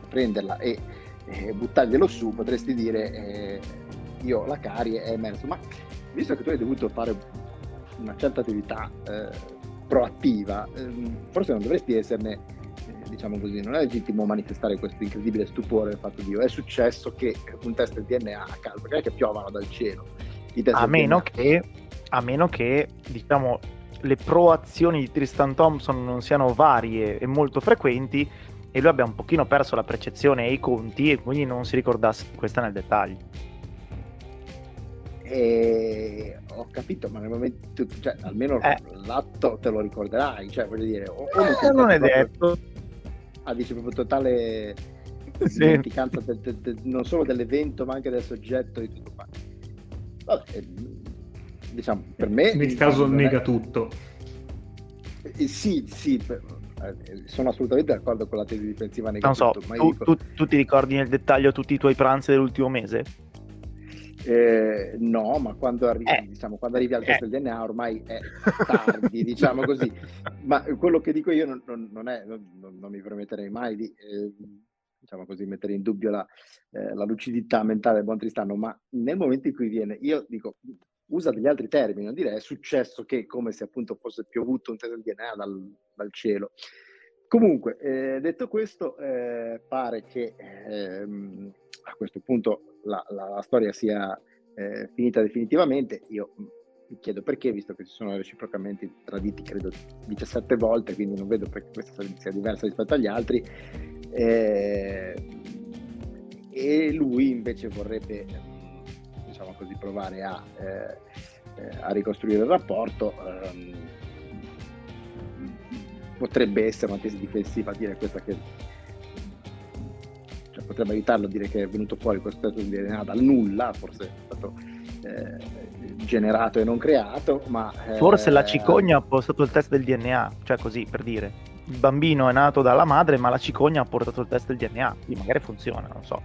prenderla e eh, buttarglielo su, potresti dire eh, io la carie è emerso. Ma visto che tu hai dovuto fare una certa attività eh, proattiva, ehm, forse non dovresti esserne, eh, diciamo così, non è legittimo manifestare questo incredibile stupore del fatto di è successo che un test di DNA a caso, è che piovano dal cielo. A meno, che, a meno che, diciamo, le proazioni di Tristan Thompson non siano varie e molto frequenti e lui abbia un pochino perso la percezione e i conti e quindi non si ricordasse questa nel dettaglio. E ho capito, ma nel momento, cioè, almeno eh. l'atto te lo ricorderai, cioè voglio dire, o, o eh, non è detto. Ah, dice proprio totale sì. dimenticanza del, del, del, non solo dell'evento, ma anche del soggetto di tutto quanto. vabbè, diciamo, per me... Nel caso nega è... tutto. Eh, sì, sì, eh, sono assolutamente d'accordo con la tesi difensiva negativa. Non so, tu, dico... tu, tu, ti ricordi nel dettaglio tutti i tuoi pranzi dell'ultimo mese? Eh, no, ma quando arrivi, eh. diciamo, quando arrivi al test eh. del DNA ormai è tardi, diciamo così. Ma quello che dico io non, non, non, è, non mi permetterei mai di eh, diciamo così, mettere in dubbio la, eh, la, lucidità mentale del buon Tristano, ma nel momento in cui viene, io dico, usa degli altri termini, non dire è successo che come se appunto fosse piovuto un test del DNA dal, dal cielo. Comunque, eh, detto questo, eh, pare che ehm, a questo punto la, la, la storia sia eh, finita definitivamente. Io mi chiedo perché, visto che si sono reciprocamente traditi, credo, 17 volte, quindi non vedo perché questa sia diversa rispetto agli altri. Eh, e lui invece vorrebbe, diciamo così, provare a, eh, a ricostruire il rapporto. Ehm, potrebbe essere una tesi difensiva dire questa che cioè, potrebbe aiutarlo a dire che è venuto fuori questo testo di DNA dal nulla, forse è stato eh, generato e non creato, ma... Eh, forse la cicogna ha postato il test del DNA, cioè così per dire. Il bambino è nato dalla madre, ma la cicogna ha portato il test del DNA, quindi magari funziona, non so.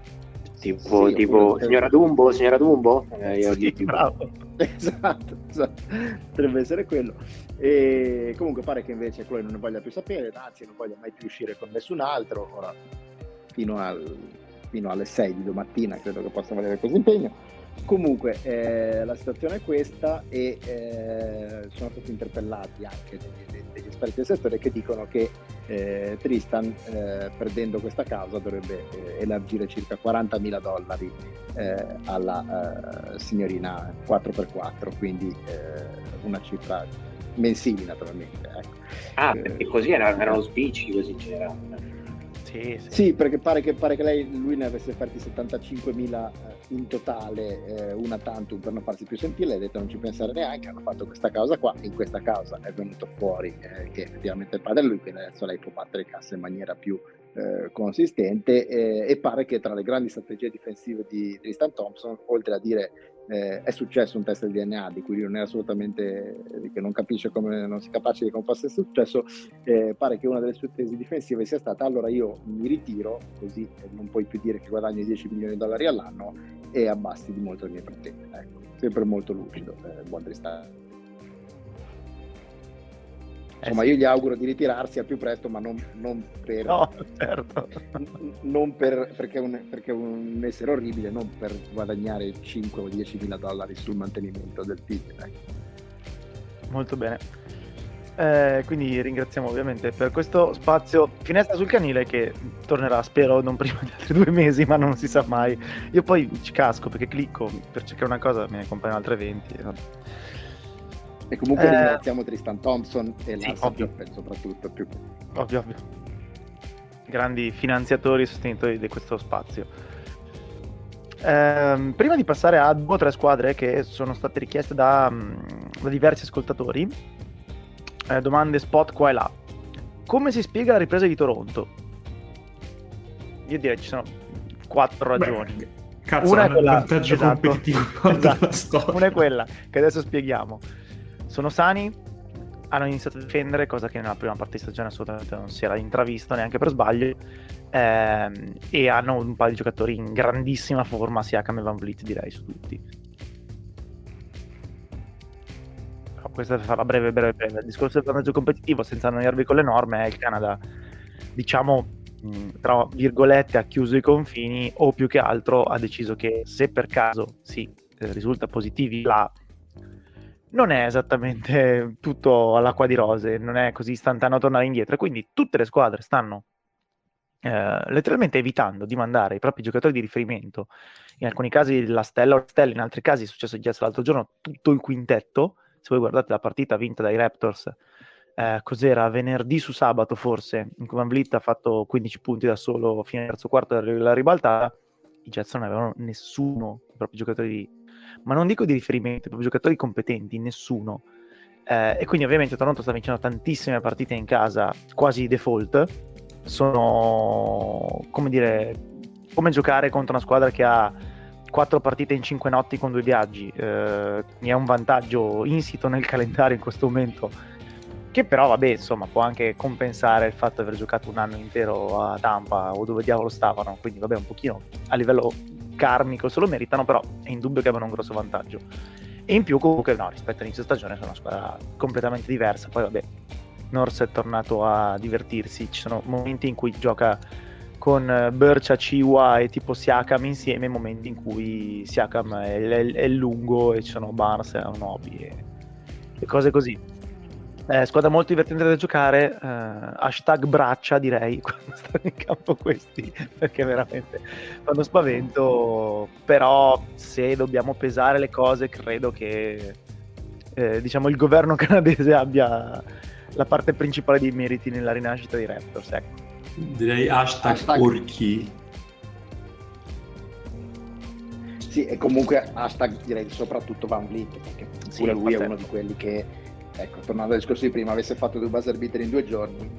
Tipo, sì, tipo signora Dumbo, signora Dumbo? Eh, io sì, bravo. esatto, esatto, potrebbe essere quello. E comunque pare che invece Chloe non ne voglia più sapere, anzi non voglia mai più uscire con nessun altro, ora fino, al, fino alle 6 di domattina credo che possa valere questo impegno. Comunque eh, la situazione è questa e eh, sono stati interpellati anche degli, degli, esperti del settore che dicono che eh, Tristan eh, perdendo questa causa dovrebbe eh, elargire circa 40.000 dollari eh, alla signorina 4x4, quindi una cifra mensili naturalmente. Ecco. Ah, perché così erano, erano spicci, così c'era. Sì, sì. sì, perché pare che, pare che lei, lui ne avesse offerti 75.000 in totale, eh, una tantum per non farsi più sentire, ha detto non ci pensare neanche, hanno fatto questa causa qua, in questa causa è venuto fuori eh, che effettivamente il padre è lui, quindi adesso lei può battere cassa in maniera più eh, consistente e pare che tra le grandi strategie difensive di Tristan Thompson, oltre a dire eh, è successo un test del DNA di cui non è assolutamente, che non capisce come, non si capace di come possa essere successo, eh, pare che una delle sue tesi difensive sia stata allora io mi ritiro, così non puoi più dire che guadagno 10 milioni di dollari all'anno e abbassi di molto le mie pretese. Ecco, sempre molto lucido, eh, buon Tristan. Insomma, io gli auguro di ritirarsi al più presto, ma non, non per, no, certo. non per perché, un, perché è un essere orribile, non per guadagnare 5 o 10 mila dollari sul mantenimento del team. Molto bene. Eh, quindi ringraziamo ovviamente per questo spazio finestra sul canile che tornerà spero non prima di altri due mesi ma non si sa mai io poi ci casco perché clicco per cercare una cosa me ne compaiono altre 20 e comunque eh, ringraziamo Tristan Thompson e sì, Pippen soprattutto. Più. Ovvio, ovvio. Grandi finanziatori e sostenitori di questo spazio. Eh, prima di passare a due o tre squadre che sono state richieste da, mm, da diversi ascoltatori, eh, domande spot qua e là. Come si spiega la ripresa di Toronto? Io direi ci sono quattro ragioni. Beh, cazzo, una è quella, vantaggio esatto, competitivo esatto. Una è quella che adesso spieghiamo sono sani, hanno iniziato a difendere, cosa che nella prima parte di stagione assolutamente non si era intravisto neanche per sbaglio, ehm, e hanno un paio di giocatori in grandissima forma, sia Cam Van Vliet direi su tutti. Però questo è farla breve, breve, breve. Il discorso del vantaggio competitivo, senza annoiarvi con le norme, è il Canada, diciamo, tra virgolette, ha chiuso i confini o più che altro ha deciso che se per caso si sì, risulta positivi la non è esattamente tutto all'acqua di rose, non è così istantaneo tornare indietro. Quindi tutte le squadre stanno eh, letteralmente evitando di mandare i propri giocatori di riferimento. In alcuni casi la stella o stella, in altri casi è successo già l'altro giorno, tutto il quintetto. Se voi guardate la partita vinta dai Raptors, eh, cos'era? Venerdì su sabato forse, in cui Van Vliet ha fatto 15 punti da solo fino al terzo quarto della ribaltata, i Jets non avevano nessuno i propri giocatori di ma non dico di riferimento, proprio giocatori competenti, nessuno. Eh, e quindi ovviamente Toronto sta vincendo tantissime partite in casa, quasi default. Sono come dire, come giocare contro una squadra che ha quattro partite in cinque notti con due viaggi, eh, è un vantaggio insito nel calendario in questo momento, che però vabbè insomma può anche compensare il fatto di aver giocato un anno intero a Tampa o dove diavolo stavano, quindi vabbè un pochino a livello karmico se lo meritano, però è indubbio che abbiano un grosso vantaggio. E in più comunque no, rispetto all'inizio stagione sono una squadra completamente diversa, poi vabbè Norse è tornato a divertirsi, ci sono momenti in cui gioca con eh, Birch, Ciwa e tipo Siakam insieme, momenti in cui Siakam è, è, è lungo e ci sono Barnes Onobi e, e cose così. Eh, squadra molto divertente da giocare, eh, hashtag braccia direi quando stanno in campo questi, perché veramente fanno spavento, però se dobbiamo pesare le cose credo che eh, diciamo il governo canadese abbia la parte principale dei meriti nella rinascita di Raptors. Ecco. Direi hashtag, hashtag... orchi. Sì, e comunque hashtag direi soprattutto Van Vliet, perché sì, pure lui è uno di quelli che, ecco, tornando al discorso di prima, avesse fatto due buzzer beater in due giorni,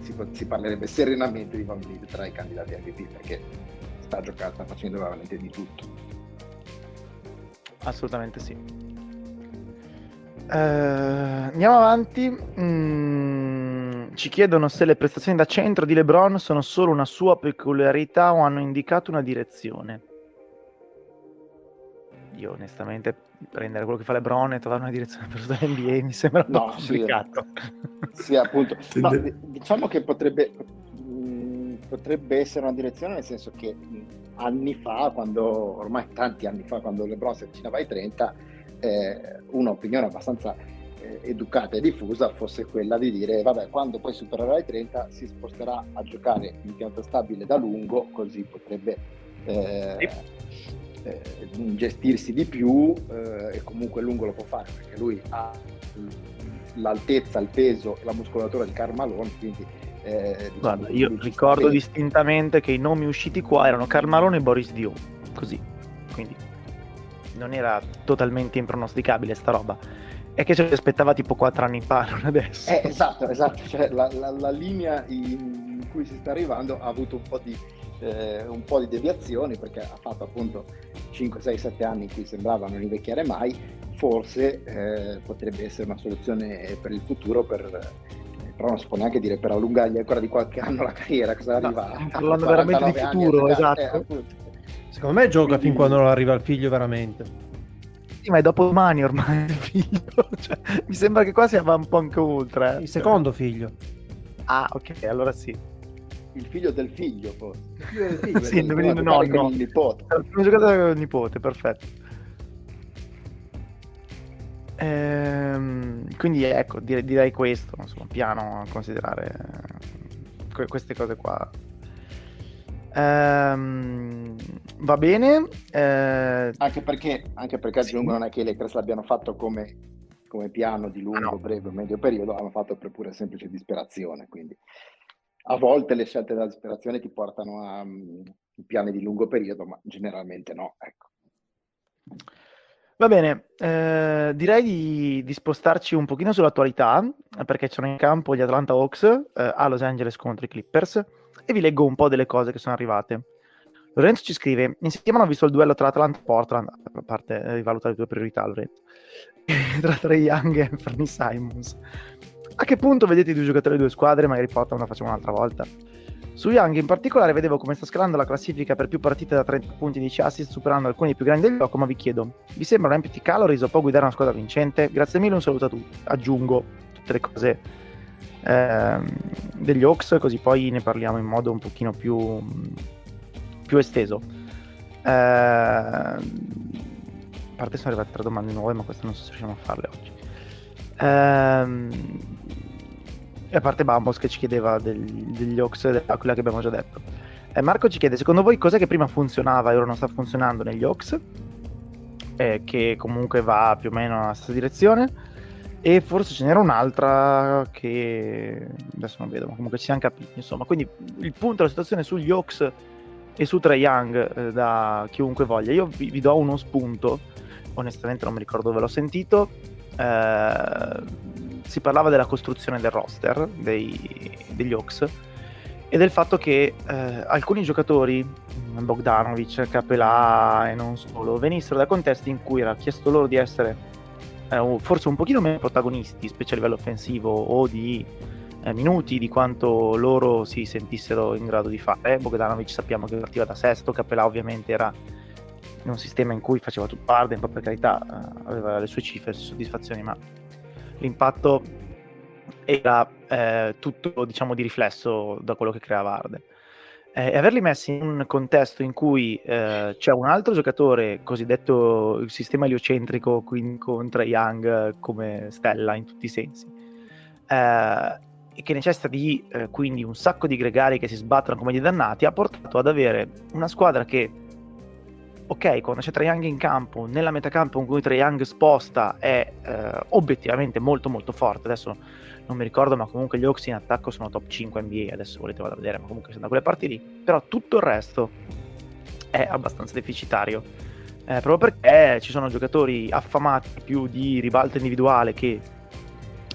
si, si, parlerebbe serenamente di Van Vliet tra i candidati MVP, perché sta giocando, sta facendo veramente di tutto. Assolutamente sì. Uh, andiamo avanti. Mm, ci chiedono se le prestazioni da centro di LeBron sono solo una sua peculiarità o hanno indicato una direzione. Io onestamente prendere quello che fa LeBron e trovare una direzione per tutta l'NBA mi sembra un no, po' complicato. Sì, sì appunto. No, diciamo che potrebbe, mh, potrebbe essere una direzione nel senso che mh, anni fa, quando ormai tanti anni fa, quando LeBron si avvicinava ai 30 eh, un'opinione abbastanza eh, educata e diffusa fosse quella di dire vabbè quando poi supererà i 30 si sposterà a giocare in pianta stabile da lungo così potrebbe eh, eh, gestirsi di più eh, e comunque lungo lo può fare perché lui ha l'altezza, il peso e la muscolatura di Carmalone quindi eh, diciamo Guarda, io ricordo distintamente che i nomi usciti qua erano Carmalone e Boris Dio così quindi non era totalmente impronosticabile sta roba. È che ce l'aspettava tipo 4 anni fa, non adesso. Eh, esatto, esatto. Cioè, la, la, la, linea in cui si sta arrivando ha avuto un po' di, eh, un po' di deviazioni perché ha fatto appunto 5, 6, 7 anni in cui sembrava non invecchiare mai. Forse eh, potrebbe essere una soluzione per il futuro, per, eh, però non si può neanche dire per allungargli ancora di qualche anno la carriera. Cosa no, arriva? Parlando veramente di futuro, esatto. Eh, Secondo me gioca Quindi... fin quando non arriva il figlio veramente. Sì, ma è dopo domani ormai il figlio. Cioè, mi sembra che qua sia un po' anche oltre. Eh. Il secondo figlio. Ah, ok, allora sì. Il figlio del figlio, forse. Il figlio del figlio. sì, nonno. No. Il nipote. Giocato con il nipote, perfetto. Ehm, quindi ecco, direi, direi questo, insomma, piano a considerare que- queste cose qua. Ehm, va bene. Eh... Anche perché, anche perché sì. aggiungo, non è che i Lakers l'abbiano fatto come, come piano di lungo, ah, no. breve o medio periodo, hanno fatto per pura semplice disperazione. Quindi a volte le scelte della disperazione ti portano a um, piani di lungo periodo, ma generalmente no. Ecco. Va bene, eh, direi di, di, spostarci un pochino sull'attualità, perché sono in campo gli Atlanta Hawks eh, a Los Angeles contro i Clippers e vi leggo un po' delle cose che sono arrivate. Lorenzo ci scrive: In settimana ho visto il duello tra Atlanta e Portland, a parte eh, rivalutare le tue priorità, Lorenzo, tra Trey Young e Fernie Simons. A che punto vedete i due giocatori due squadre? Magari Portland la facciamo un'altra volta. Su Young in particolare vedevo come sta scalando la classifica per più partite da 30 punti di assist, superando alcuni più grandi del gioco, ma vi chiedo, vi sembra un empty calories o può guidare una squadra vincente? Grazie mille, un saluto a tutti. Aggiungo tutte le cose eh, degli Hawks, così poi ne parliamo in modo un pochino più, più esteso. Eh, a parte sono arrivate tre domande nuove, ma queste non so se riusciamo a farle oggi. Eh, e a parte Bambos che ci chiedeva del, degli Hawks, quella che abbiamo già detto. Eh, Marco ci chiede, secondo voi cos'è che prima funzionava e ora non sta funzionando negli Hawks? Eh, che comunque va più o meno nella stessa direzione e forse ce n'era un'altra che adesso non vedo, ma comunque ci siamo capiti. Insomma, quindi il punto della situazione sugli Hawks e su Trae Young eh, da chiunque voglia. Io vi, vi, do uno spunto, onestamente non mi ricordo dove l'ho sentito. Eh, si parlava della costruzione del roster dei, degli Hawks e del fatto che eh, alcuni giocatori, Bogdanovic, Capelà e non solo, venissero da contesti in cui era chiesto loro di essere eh, forse un pochino meno protagonisti, specie a livello offensivo o di eh, minuti di quanto loro si sentissero in grado di fare. Bogdanovic sappiamo che partiva da sesto, Capelà ovviamente era in un sistema in cui faceva tutto Arden, per carità eh, aveva le sue cifre, le sue soddisfazioni, ma l'impatto era eh, tutto diciamo di riflesso da quello che creava Arden. Eh, e averli messi in un contesto in cui eh, c'è un altro giocatore, cosiddetto il sistema eliocentrico, quindi con Trae Young come stella in tutti i sensi, eh, e che necessita di eh, quindi un sacco di gregari che si sbattono come dei dannati, ha portato ad avere una squadra che ok, quando c'è Trae Young in campo, nella metacampo in cui Trae Young sposta è eh, obiettivamente molto molto forte. Adesso non mi ricordo, ma comunque gli Hawks in attacco sono top 5 NBA, adesso volete vado a vedere, ma comunque sono da quelle parti lì. Però tutto il resto è abbastanza deficitario. Eh, proprio perché ci sono giocatori affamati più di ribalta individuale che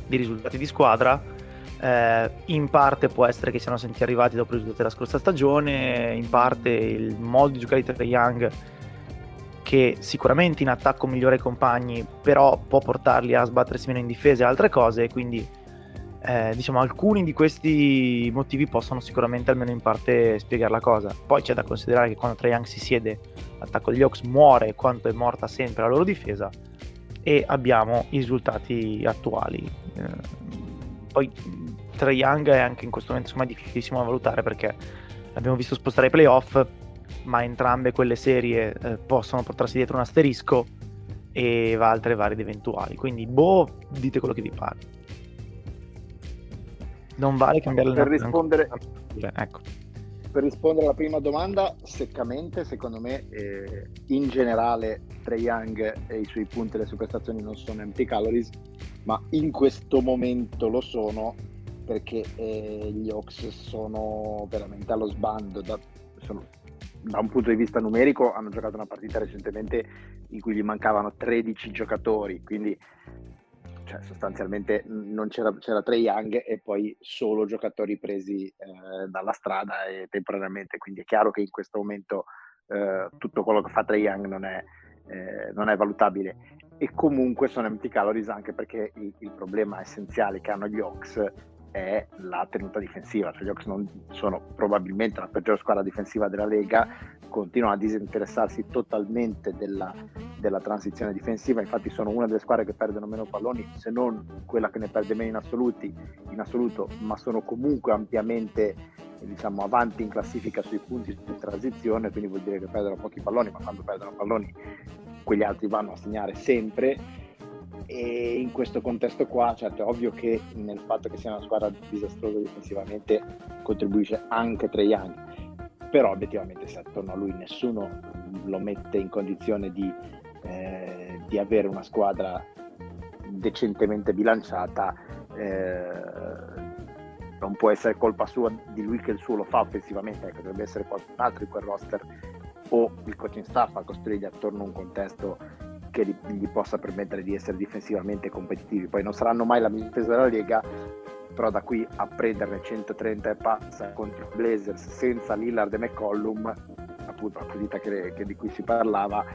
di risultati di squadra. Eh, in parte può essere che siano sentiti arrivati dopo i risultati della scorsa stagione, in parte il modo di giocare di Trae Young che sicuramente in attacco migliora i compagni, però può portarli a sbattersi meno in difesa e altre cose, quindi eh, diciamo alcuni di questi motivi possono sicuramente almeno in parte spiegare la cosa. Poi c'è da considerare che quando Trae Young si siede, l'attacco degli Hawks muore quanto è morta sempre la loro difesa e abbiamo i risultati attuali. Eh, poi Trae Young è anche in questo momento insomma difficilissimo da valutare perché l'abbiamo visto spostare i playoff ma entrambe quelle serie eh, possono portarsi dietro un asterisco e altre varie ed eventuali. Quindi, boh, dite quello che vi pare. Non vale cambiare per rispondere, ecco. per rispondere alla prima domanda, seccamente, secondo me, eh, in generale, Trey Young e i suoi punti e le sue prestazioni non sono empty calories, ma in questo momento lo sono perché eh, gli Hawks sono veramente allo sbando. Da, sono da un punto di vista numerico hanno giocato una partita recentemente in cui gli mancavano 13 giocatori, quindi cioè, sostanzialmente non c'era, c'era Trey Young e poi solo giocatori presi eh, dalla strada e temporaneamente, quindi è chiaro che in questo momento eh, tutto quello che fa Trey Young non è, eh, non è valutabile. E comunque sono empty calories anche perché il, il problema essenziale che hanno gli Hawks è la tenuta difensiva, cioè gli Hawks non sono probabilmente la peggior squadra difensiva della Lega, continuano a disinteressarsi totalmente della, della, transizione difensiva, infatti sono una delle squadre che perdono meno palloni, se non quella che ne perde meno in, assoluti, in assoluto, ma sono comunque ampiamente diciamo, avanti in classifica sui punti di transizione, quindi vuol dire che perdono pochi palloni, ma quando perdono palloni quegli altri vanno a segnare sempre e in questo contesto qua, certo, è ovvio che nel fatto che sia una squadra disastrosa difensivamente contribuisce anche Trey Young, però obiettivamente se attorno a lui nessuno lo mette in condizione di, eh, di avere una squadra decentemente bilanciata, eh, non può essere colpa sua di lui che il suo lo fa offensivamente, ecco, dovrebbe essere qualcun altro in quel roster o il coaching staff a costruirgli attorno a un contesto che gli, gli, possa permettere di essere difensivamente competitivi. Poi non saranno mai la miglior difesa della Lega, però da qui a prenderne 130 e passa contro Blazers senza Lillard e McCollum, appunto la partita che, che di cui si parlava,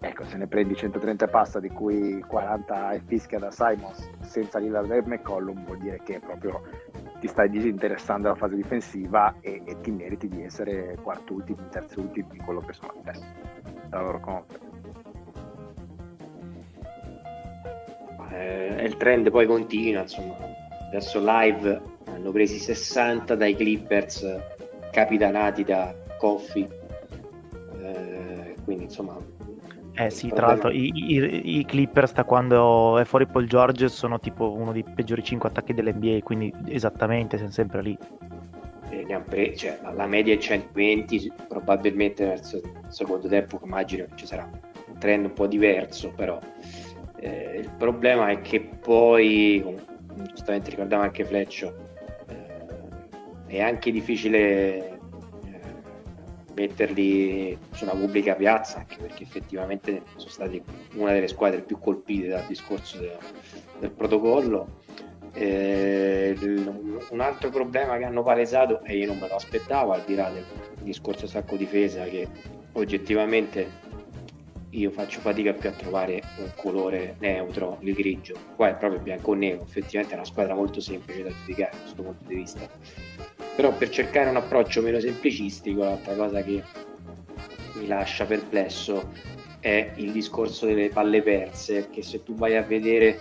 ecco, se ne prendi 130 e passa, di cui 40 e fischia da Simons senza Lillard e McCollum, vuol dire che proprio ti stai disinteressando della fase difensiva e, e ti meriti di essere quarto ultimi, terzo ultimi in quello che sono adesso, la loro conference. Eh, il trend poi continua, insomma, adesso live hanno presi 60 dai Clippers capitanati da Coffee, eh, quindi insomma... Eh sì, tra l'altro i, i, i, Clippers da quando è fuori Paul George sono tipo uno dei peggiori 5 attacchi dell'NBA, quindi esattamente siamo sempre lì. Eh, pre- cioè, la media è 120, probabilmente nel secondo tempo immagino che ci sarà un trend un po' diverso, però eh, il problema è che poi, come giustamente ricordava anche Fleccio, eh, è anche difficile eh, metterli su una pubblica piazza, anche perché effettivamente sono stati una delle squadre più colpite dal discorso del, del protocollo. Eh, un altro problema che hanno palesato, e io non me lo aspettavo, al di là del discorso sacco difesa, che oggettivamente io faccio fatica più a trovare un colore neutro, il grigio. Qua è proprio bianco o nero, effettivamente è una squadra molto semplice da giudicare da questo punto di vista. Però per cercare un approccio meno semplicistico, l'altra cosa che mi lascia perplesso è il discorso delle palle perse, che se tu vai a vedere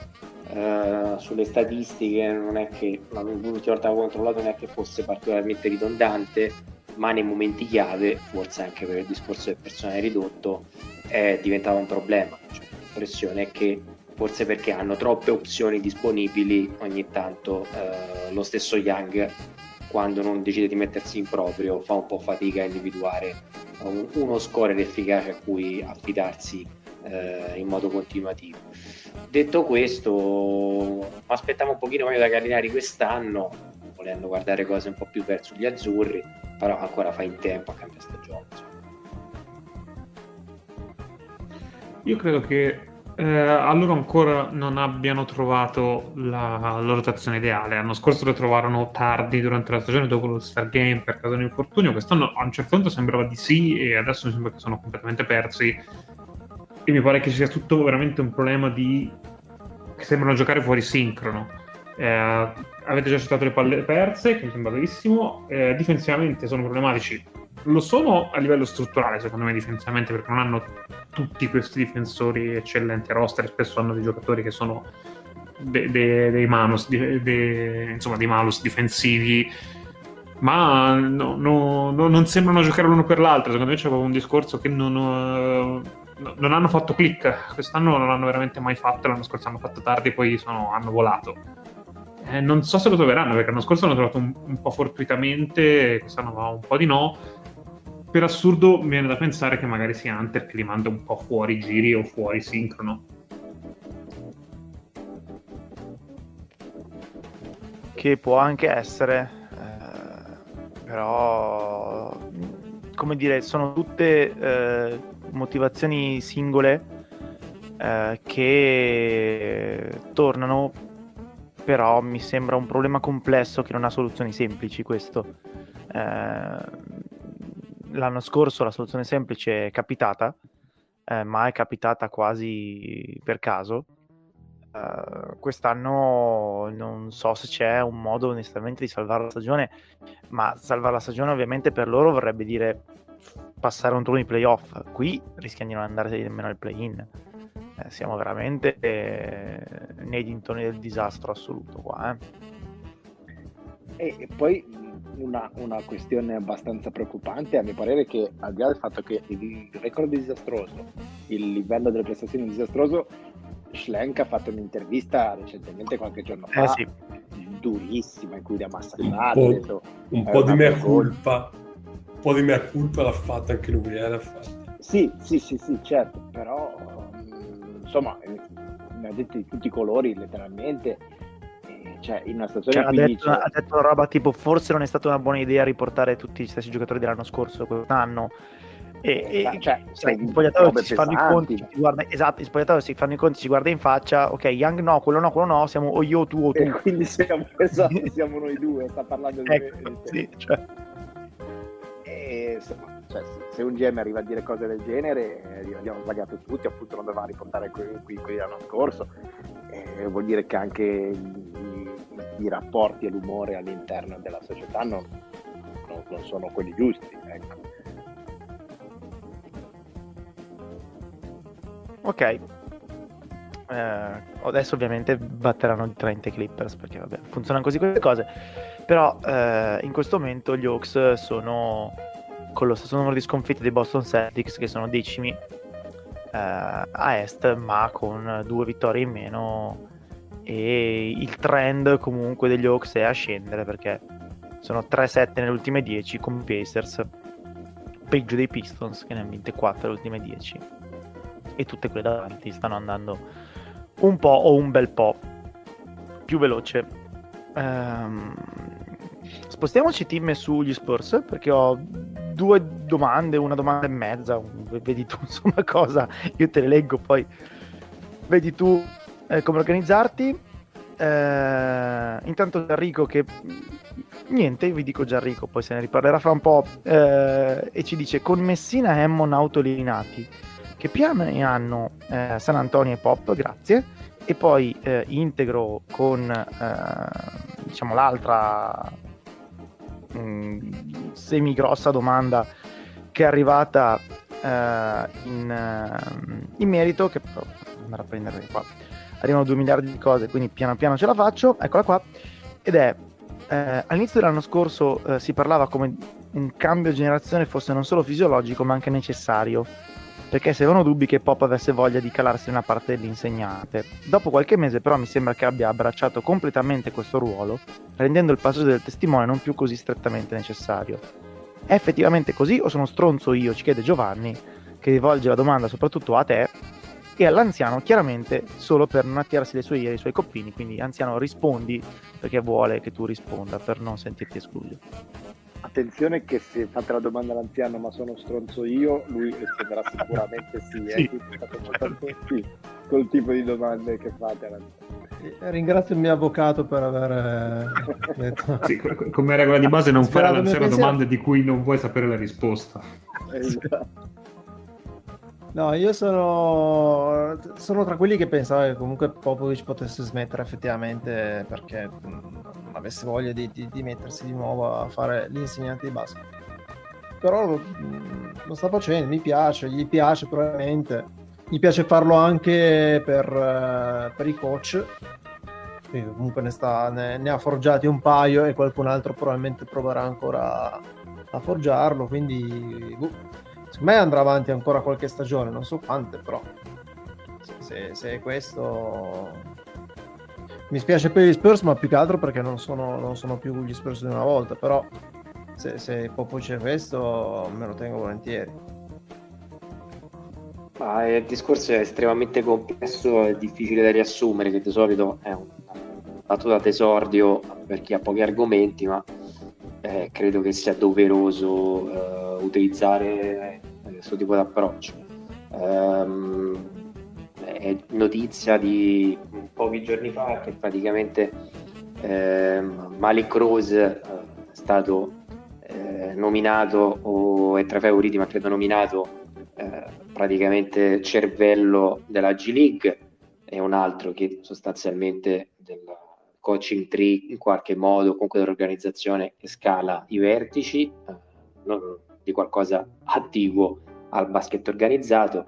uh, sulle statistiche non è che l'ultima volta che ho controllato non è che fosse particolarmente ridondante, ma nei momenti chiave, forse anche per il discorso del personale ridotto, è diventato un problema. Cioè, l'impressione è che forse perché hanno troppe opzioni disponibili, ogni tanto eh, lo stesso Young, quando non decide di mettersi in proprio, fa un po' fatica a individuare un, uno score efficace a cui affidarsi eh, in modo continuativo. Detto questo, aspettiamo un pochino meglio da Gallinari quest'anno, volendo guardare cose un po' più verso gli azzurri, però ancora fa in tempo a cambiare stagione. Io credo che eh, loro ancora non abbiano trovato la, la, rotazione ideale. L'anno scorso lo trovarono tardi durante la stagione dopo lo Star Game per causa di un infortunio. Quest'anno a un certo punto sembrava di sì e adesso mi sembra che sono completamente persi. E mi pare che sia tutto veramente un problema di... che sembrano giocare fuori sincrono. Eh, avete già citato le palle perse, che mi sembra bellissimo. Eh, difensivamente sono problematici lo sono a livello strutturale, secondo me, difensivamente, perché non hanno tutti questi difensori eccellenti a roster, spesso hanno dei giocatori che sono de- de- dei manus, de- insomma, dei malus difensivi, ma no, no, no, non sembrano giocare l'uno per l'altro. Secondo me c'è proprio un discorso che non, uh, non hanno fatto click, quest'anno non l'hanno veramente mai fatto, l'anno scorso hanno fatto tardi poi sono, hanno volato. Eh, non so se lo troveranno perché l'anno scorso l'hanno trovato un, un po' fortuitamente, quest'anno va un po' di no per assurdo mi viene da pensare che magari sia Hunter che li manda un po' fuori giri o fuori sincrono. Che può anche essere, eh, però come dire, sono tutte eh, motivazioni singole eh, che tornano, però mi sembra un problema complesso che non ha soluzioni semplici questo. Eh, l'anno scorso la soluzione semplice è capitata, eh, ma è capitata quasi per caso. Uh, quest'anno non so se c'è un modo onestamente di salvare la stagione, ma salvare la stagione ovviamente per loro vorrebbe dire passare un turno di playoff. Qui rischiano di non andare nemmeno al play-in. Eh, siamo veramente eh, nei dintorni del disastro assoluto qua. Eh. E poi una, una, questione abbastanza preoccupante, a mio parere, che al di là del fatto che il record è disastroso, il livello delle prestazioni è disastroso, Schlenk ha fatto un'intervista recentemente, qualche giorno fa, eh sì. durissima, in cui li ha massacrati. Un po', un po di mea colpa, un po' di mea colpa l'ha fatta anche lui, eh, l'ha fatta. Sì, sì, sì, sì, certo, però insomma, ne ha detto di tutti i colori, letteralmente. Cioè in una stagione cioè, ha, detto, ha, detto, roba tipo forse non è stata una buona idea riportare tutti gli stessi giocatori dell'anno scorso quest'anno e, e cioè, sai, in spogliatoio si fanno i conti si guarda, esatto in spogliatoio si fanno i conti si guarda in faccia ok Young no quello no quello no siamo o io tu o tu. e quindi siamo, esatto, siamo noi due sta parlando di ecco, me sì, cioè. e, insomma, cioè, se un GM arriva a dire cose del genere eh, abbiamo sbagliato tutti appunto non doveva riportare quelli, quelli dell'anno scorso eh, vuol dire che anche i, rapporti e l'umore all'interno della società non, non, non sono quelli giusti. Ecco. Ok. Eh, adesso ovviamente batteranno i 30 Clippers perché vabbè, funzionano così queste cose. Però eh, in questo momento gli Hawks sono con lo stesso numero di sconfitte dei Boston Celtics che sono decimi eh, a est, ma con due vittorie in meno. E il trend comunque degli Hawks è a scendere perché sono 3-7 nelle ultime 10 con Pacers, peggio dei Pistons che ne hanno vinte 4 nelle ultime 10. E tutte quelle davanti stanno andando un po' o un bel po' più veloce. Um, spostiamoci team sugli Spurs perché ho due domande, una domanda e mezza, vedi tu insomma cosa, io te le leggo poi vedi tu eh, come organizzarti. Eh, intanto Gianrico che niente, vi dico Gianrico, poi se ne riparlerà fra un po', eh, e ci dice con Messina e Emmon autoeliminati, che piani hanno eh, San Antonio e Pop, grazie, e poi eh, integro con eh, diciamo l'altra mh, mm, semi grossa domanda che è arrivata eh, in, in, merito, che però andrò a prendere qua. Arrivano 2 miliardi di cose, quindi piano piano ce la faccio, eccola qua, ed è eh, all'inizio dell'anno scorso eh, si parlava come un cambio generazione fosse non solo fisiologico ma anche necessario, perché si avevano dubbi che Pop avesse voglia di calarsi una parte dell'insegnante. Dopo qualche mese però mi sembra che abbia abbracciato completamente questo ruolo, rendendo il passaggio del testimone non più così strettamente necessario. È effettivamente così o sono stronzo io, ci chiede Giovanni, che rivolge la domanda soprattutto a te, e all'anziano chiaramente solo per non attirarsi le sue ire, i suoi coppini, quindi anziano rispondi perché vuole che tu risponda per non sentirti escluso. Attenzione che se fate la domanda all'anziano ma sono stronzo io, lui risponderà sicuramente sì, eh? sì. Quindi sì, col tipo di domande che fate all'anziano. Ringrazio il mio avvocato per aver eh, detto... sì, come regola di base non fare all'anziano domande di cui non vuoi sapere la risposta. Esatto. No, io sono, sono tra quelli che pensava che comunque Popovic potesse smettere effettivamente perché non avesse voglia di, di, di mettersi di nuovo a fare l'insegnante di basket. Però lo, lo sta facendo, mi piace, gli piace probabilmente. Gli piace farlo anche per, per i coach. Comunque ne, sta, ne, ne, ha forgiati un paio e qualcun altro probabilmente proverà ancora a forgiarlo. Quindi boh Secondo me andrà avanti ancora qualche stagione, non so quante, però se, se è questo... Mi spiace per gli Spurs, ma più che altro perché non sono, non sono più gli Spurs di una volta, però se, se Popo c'è questo me lo tengo volentieri. Ma il discorso è estremamente complesso e difficile da riassumere, che di solito è un battuta d'esordio per chi ha pochi argomenti, ma eh, credo che sia doveroso eh, utilizzare questo tipo di approccio. Um, è notizia di pochi giorni fa che praticamente eh, Malik Cruz è stato eh, nominato o è tra i favoriti ma credo nominato eh, praticamente cervello della G League e un altro che sostanzialmente del coaching tree in qualche modo comunque dell'organizzazione che scala i vertici eh, non, di qualcosa attiguo al basket organizzato.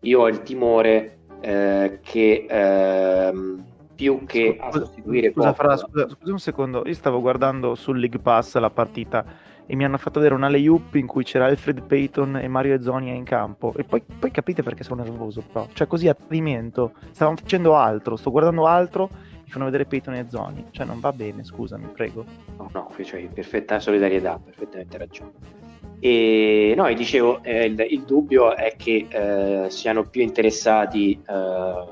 Io ho il timore eh, che ehm, più che a sostituire scusa, Fra, scusa, scusa, un secondo, io stavo guardando sul League Pass la partita e mi hanno fatto vedere una layup in cui c'era Alfred Payton e Mario Ezonia in campo e poi, poi capite perché sono nervoso però, cioè così a tradimento, stavamo facendo altro, sto guardando altro mi fanno vedere Peyton e Zoni. Cioè, non va bene, scusami, prego. No, no, cioè, perfetta solidarietà, perfettamente ragione. E no, dicevo, eh, il, il, dubbio è che eh, siano più interessati, eh,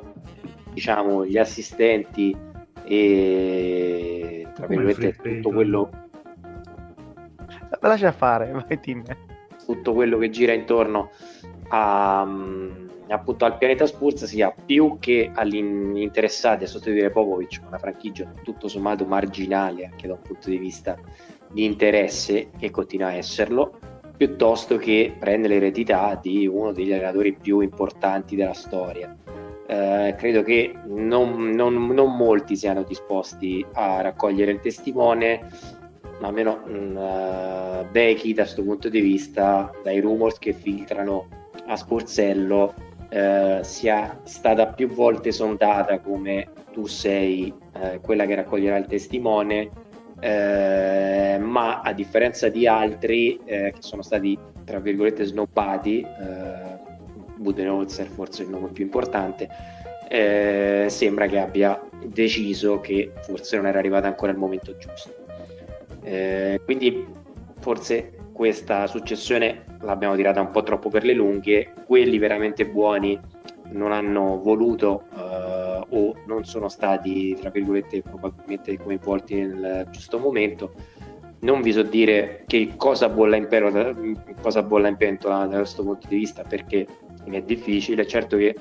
diciamo, gli assistenti e tra virgolette tutto quello. Lascia fare, vai Tim. Tutto quello che gira intorno a. Um, appunto al pianeta Spurs sia più che agli interessati a sostituire Popovic, una franchigia tutto sommato marginale anche da un punto di vista di interesse e continua a esserlo, piuttosto che prendere l'eredità di uno degli allenatori più importanti della storia. Eh, credo che non, non, non, molti siano disposti a raccogliere il testimone, ma almeno mh, uh, Becky da questo punto di vista, dai rumors che filtrano a Sporzello, eh, sia stata più volte sondata come tu sei eh, quella che raccoglierà il testimone, eh, ma a differenza di altri eh, che sono stati tra virgolette snobbati, eh, Budenholzer forse il nome più importante, eh, sembra che abbia deciso che forse non era arrivato ancora il momento giusto. Eh, quindi forse questa successione l'abbiamo tirata un po' troppo per le lunghe, quelli veramente buoni non hanno voluto uh, o non sono stati, tra virgolette, probabilmente coinvolti nel giusto momento. Non vi so dire che cosa bolla in, pentola, cosa bolla in pentola da questo punto di vista perché è difficile, certo che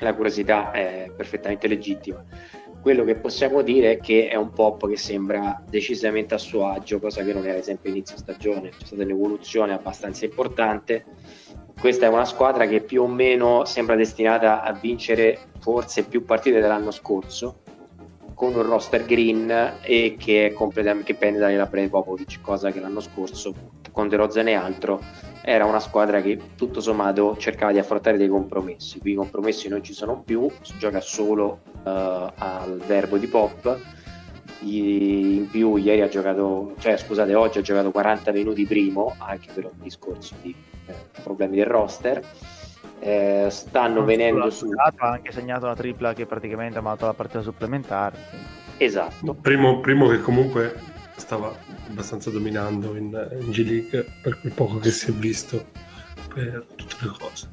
la curiosità è perfettamente legittima quello che possiamo dire è che è un pop che sembra decisamente a suo agio, cosa che non era sempre inizio stagione, c'è stata un'evoluzione abbastanza importante. Questa è una squadra che più o meno sembra destinata a vincere forse più partite dell'anno scorso, con un roster green e che, è completamente, che pende dalla Brave Popovic, cosa che l'anno scorso con De Rozan e altro era una squadra che tutto sommato cercava di affrontare dei compromessi. Qui i compromessi non ci sono più, si gioca solo uh, al verbo di Pop. In più ieri ha giocato, cioè scusate, oggi ha giocato 40 minuti primo, anche per un discorso di eh, problemi del roster eh, stanno venendo su. Ha anche segnato una tripla che praticamente ha mandato la partita supplementare. Esatto. Primo, primo, che comunque stava abbastanza dominando in, in G League per quel poco che si è visto per tutte le cose.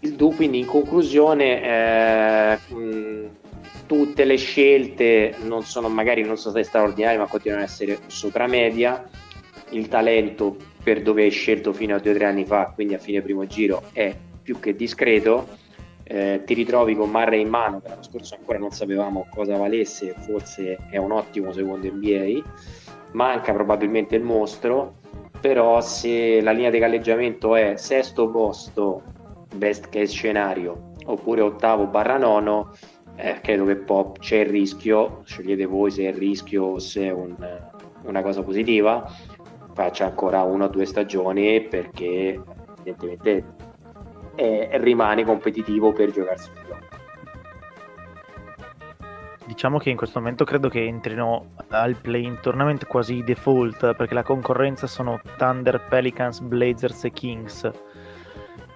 Il Du, quindi in conclusione, eh, mh, tutte le scelte non sono magari non sono state straordinarie, ma continuano ad essere sopra media. Il talento per dove hai scelto fino a due o tre anni fa, quindi a fine primo giro, è più che discreto. Eh, ti ritrovi con Marre in mano, che l'anno scorso ancora non sapevamo cosa valesse, forse è un ottimo secondo NBA. Manca probabilmente il mostro, però se la linea di galleggiamento è sesto posto, best case scenario, oppure ottavo barra nono, eh, credo che pop c'è il rischio, scegliete voi se è il rischio o se è un, una cosa positiva, faccia ancora una o due stagioni perché evidentemente e rimane competitivo per giocarsi il. Diciamo che in questo momento credo che entrino al play-in tournament quasi default perché la concorrenza sono Thunder, Pelicans, Blazers e Kings.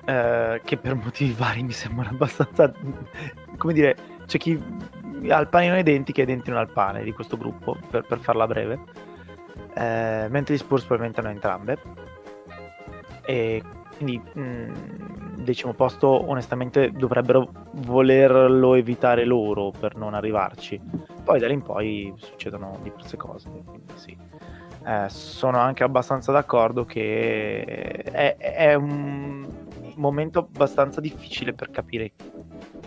Eh, che per motivi vari mi sembrano abbastanza come dire c'è chi ha il panino ai denti che entrino al pane di questo gruppo per, per farla breve eh, mentre gli Spurs probabilmente hanno entrambe e quindi mh, mm, decimo posto onestamente dovrebbero volerlo evitare loro per non arrivarci. Poi da lì in poi succedono diverse cose, quindi sì. Eh, sono anche abbastanza d'accordo che è, è, un momento abbastanza difficile per capire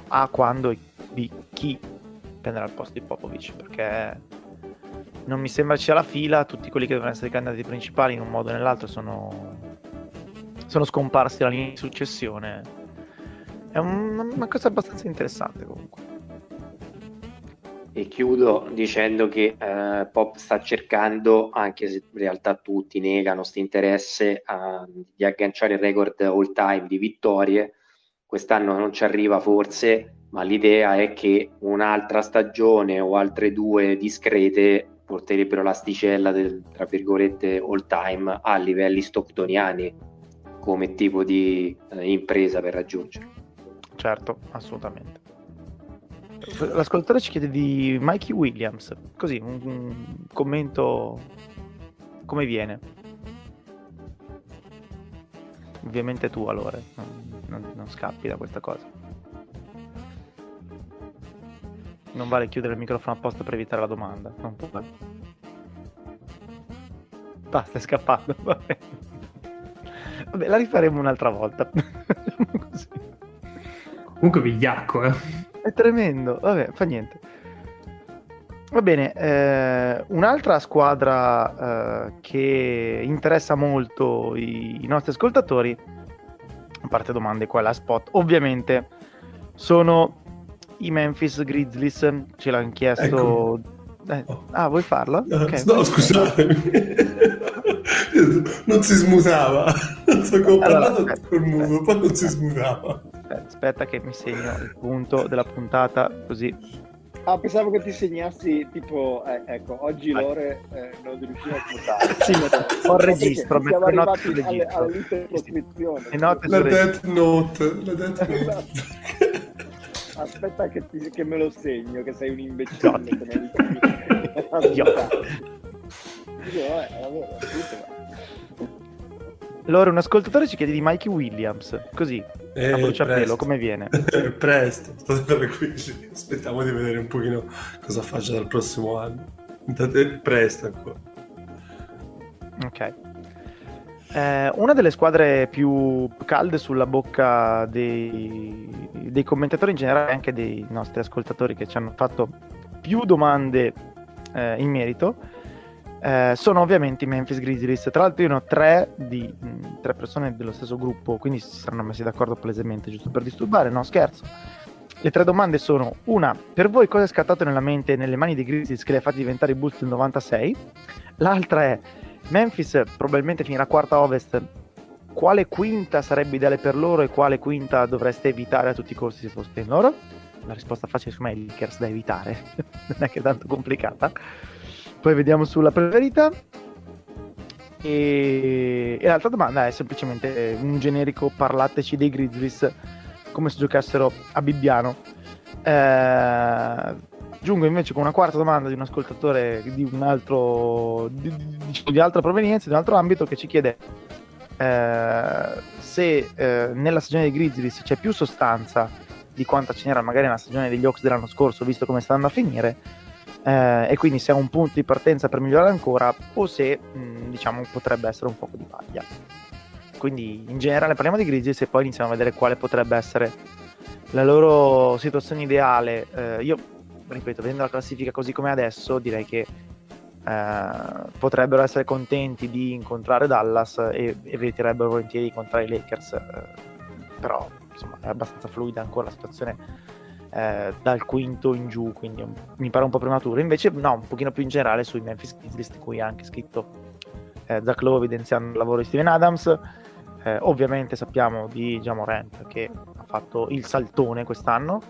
A quando e B chi prenderà il posto di Popovic perché non mi sembra ci sia la fila, tutti quelli che devono essere i candidati principali in un modo o nell'altro sono sono scomparsi la linea di successione. È un, una cosa abbastanza interessante comunque. E chiudo dicendo che eh, Pop sta cercando, anche se in realtà tutti negano questo interesse, a, di agganciare il record all time di vittorie. Quest'anno non ci arriva forse, ma l'idea è che un'altra stagione o altre due discrete porterebbero l'asticella del, tra virgolette, all time a livelli stocktoniani come tipo di eh, impresa per raggiungere. Certo, assolutamente. L'ascoltatore ci chiede di Mikey Williams, così un, un commento come viene. Ovviamente tu allora, non, non, non scappi da questa cosa. Non vale chiudere il microfono apposta per evitare la domanda. Non può. Basta, è scappato. Vabbè, la rifaremo un'altra volta. Comunque vigliacco, eh. È tremendo. Vabbè, fa niente. Va bene, eh, un'altra squadra eh, che interessa molto i, i, nostri ascoltatori, a parte domande qua la spot, ovviamente sono i Memphis Grizzlies, ce l'hanno chiesto... Ecco. Eh, ah, vuoi farlo? No, okay, no scusatemi. non si smutava. Ho allora, aspetta, col muso, poi non si smutava. Aspetta, aspetta che mi segno il punto della puntata così. Ah, pensavo che ti segnassi tipo, eh, ecco, oggi Vai. Lore eh, non riusciva a smutare. sì, ho il registro, siamo arrivati alle, all'intertrascrizione. La Death Note, la Death Note. Esatto. Aspetta che, ti, che, me lo segno, che sei un imbecille. Idiota. Allora, un ascoltatore ci chiede di Mikey Williams, così, eh, a bruciapelo, come viene? presto, aspettiamo di vedere un pochino cosa faccia dal prossimo anno. Presto ancora. Ok. Eh, una delle squadre più calde sulla bocca dei, dei commentatori in generale anche dei nostri ascoltatori che ci hanno fatto più domande eh, in merito eh, sono ovviamente i Memphis Grizzlies. Tra l'altro io ne ho tre, di, mh, tre persone dello stesso gruppo, quindi si saranno messi d'accordo palesemente, giusto per disturbare, no scherzo. Le tre domande sono: una, per voi cosa è scattato nella mente nelle mani dei Grizzlies che li ha fatti diventare i Bulls del 96? L'altra è: Memphis probabilmente finirà quarta ovest. Quale quinta sarebbe ideale per loro e quale quinta dovreste evitare a tutti i costi se foste in loro? La risposta facile su me è Lakers da evitare, non è che è tanto complicata. Poi vediamo sulla preferita. E... e, l'altra domanda è semplicemente un generico parlateci dei Grizzlies come se giocassero a Bibbiano. Eh, giungo invece con una quarta domanda di un ascoltatore di un altro di, diciamo, di altra provenienza, di un altro ambito che ci chiede eh, se eh, nella stagione dei Grizzlies c'è più sostanza di quanta ce n'era magari nella stagione degli Hawks dell'anno scorso, visto come sta andando a finire, eh, e quindi se è un punto di partenza per migliorare ancora o se mh, diciamo potrebbe essere un poco di paglia. Quindi in generale parliamo di Grizzlies e poi iniziamo a vedere quale potrebbe essere la loro situazione ideale. Eh, io, ripeto, vedendo la classifica così come adesso, direi che eh, potrebbero essere contenti di incontrare Dallas e eviterebbero volentieri di incontrare i Lakers. Eh, però, insomma, è abbastanza fluida ancora la situazione eh, dal quinto in giù, quindi mi pare un po' prematuro. Invece, no, un pochino più in generale sui Memphis Grizzlies, di cui ha anche scritto eh, Zach Lowe evidenziando il lavoro di Steven Adams. Eh, ovviamente sappiamo di Jamorant che ha fatto il saltone quest'anno.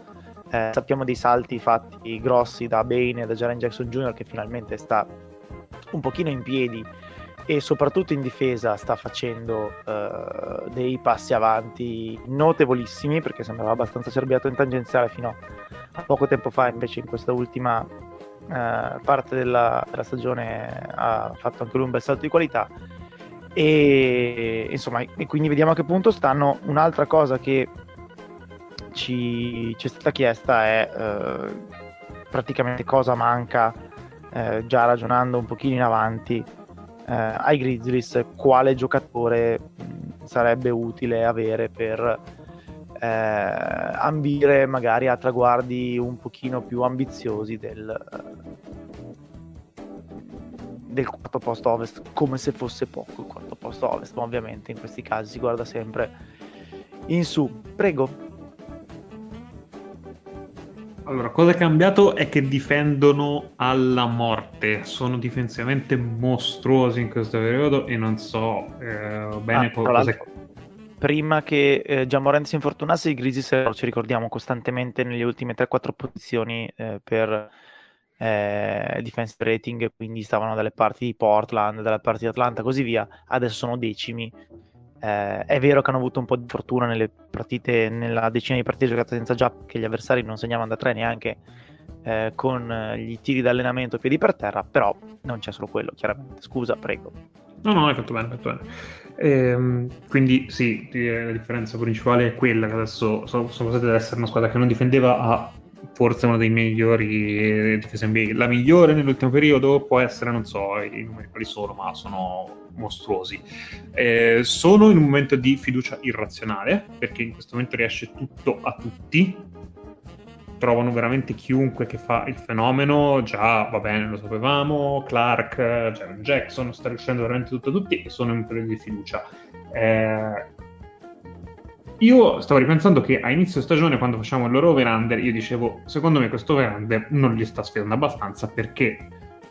Eh, sappiamo dei salti fatti grossi da Bane e da Jaren Jackson Jr. che finalmente sta un pochino in piedi e soprattutto in difesa sta facendo uh, dei passi avanti notevolissimi perché sembrava abbastanza cerbiato in tangenziale fino a poco tempo fa invece in questa ultima uh, parte della, della, stagione ha fatto anche lui un bel salto di qualità. E insomma e quindi vediamo a che punto stanno. Un'altra cosa che ci, ci è stata chiesta è uh, praticamente cosa manca già ragionando un pochino in avanti eh, ai Grizzlies quale giocatore mh, sarebbe utile avere per eh, ambire magari a traguardi un pochino più ambiziosi del, del quarto posto ovest come se fosse poco il quarto posto ovest ma ovviamente in questi casi si guarda sempre in su. Prego allora, cosa è cambiato è che difendono alla morte. Sono difensivamente mostruosi in questo periodo e non so eh, bene ah, cosa è... Prima che eh, Jamorant si infortunasse, i Grizzlies ci ricordiamo costantemente nelle ultime 3-4 posizioni eh, per eh, defense rating, quindi stavano dalle parti di Portland, dalle parti di Atlanta, così via. Adesso sono decimi eh, è vero che hanno avuto un po' di fortuna nelle partite, nella decina di partite giocate senza Jap, che gli avversari non segnavano da tre neanche eh, con eh, gli tiri d'allenamento piedi per terra, però non c'è solo quello, chiaramente. Scusa, prego. No, no, hai fatto bene, hai fatto bene. Ehm, quindi sì, la differenza principale è quella che adesso sono, passati ad essere una squadra che non difendeva a forse uno dei migliori difese NBA. La migliore nell'ultimo periodo può essere, non so i numeri quali sono, ma sono mostruosi. Eh, sono in un momento di fiducia irrazionale, perché in questo momento riesce tutto a tutti. Trovano veramente chiunque che fa il fenomeno, già va bene, lo sapevamo, Clark, Jaron Jackson, sta riuscendo veramente tutto a tutti e sono in un periodo di fiducia. Eh, io stavo ripensando che a inizio stagione, quando facciamo il loro over-under, io dicevo, secondo me questo over-under non li sta sfidando abbastanza perché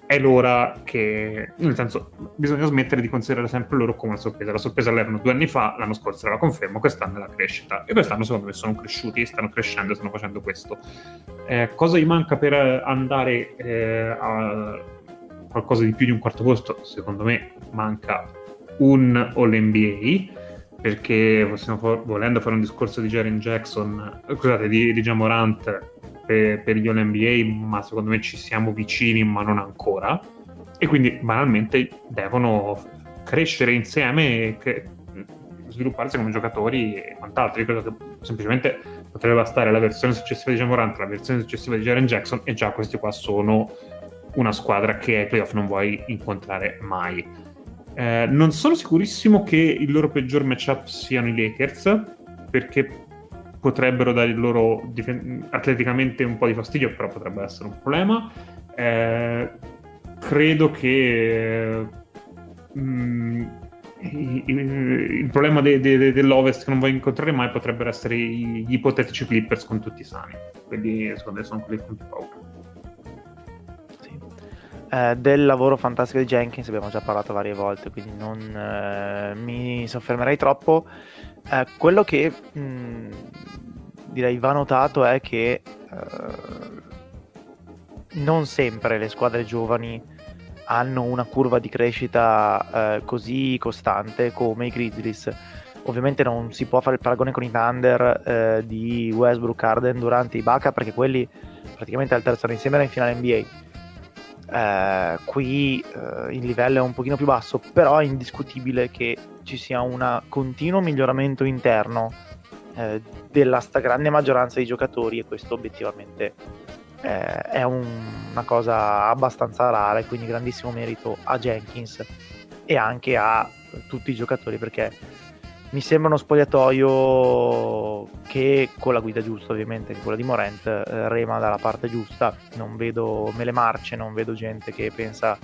è l'ora che, nel senso, bisogna smettere di considerare sempre loro come una sorpresa. La sorpresa l'erano due anni fa, l'anno scorso era la conferma, quest'anno è la crescita. E quest'anno secondo me sono cresciuti, stanno crescendo, stanno facendo questo. Eh, cosa gli manca per andare eh, a qualcosa di più di un quarto posto? Secondo me manca un All-NBA perché possiamo volendo fare un discorso di Jaren Jackson, scusate, di, di Jamorant per, per gli All-NBA, ma secondo me ci siamo vicini, ma non ancora. E quindi banalmente devono crescere insieme e svilupparsi come giocatori e quant'altro. Io credo che semplicemente potrebbe bastare la versione successiva di Jamorant, la versione successiva di Jaren Jackson, e già questi qua sono una squadra che ai playoff non vuoi incontrare mai. Eh, non sono sicurissimo che il loro peggior matchup siano i Lakers, perché potrebbero dare il loro dif- atleticamente un po' di fastidio, però potrebbe essere un problema. Eh, credo che mm, il problema de- de- dell'Ovest che non vuoi incontrare mai potrebbero essere gli ipotetici Clippers con tutti sani. Quindi secondo me sono quelli con più paura. Eh, del lavoro fantastico di Jenkins abbiamo già parlato varie volte, quindi non eh, mi soffermerei troppo. Eh, quello che mh, mm, direi va notato è che eh, non sempre le squadre giovani hanno una curva di crescita eh, così costante come i Grizzlies. Ovviamente non si può fare il paragone con i Thunder eh, di Westbrook, Arden durante i Baca perché quelli praticamente alterzano insieme in finale NBA eh, qui eh, il livello è un pochino più basso, però è indiscutibile che ci sia un continuo miglioramento interno eh, della stragrande maggioranza dei giocatori e questo obiettivamente eh, è un, una cosa abbastanza rara e quindi grandissimo merito a Jenkins e anche a tutti i giocatori perché mi sembra uno spogliatoio che con la guida giusta ovviamente quella di Morent eh, rema dalla parte giusta. Non vedo mele marce non vedo gente che pensa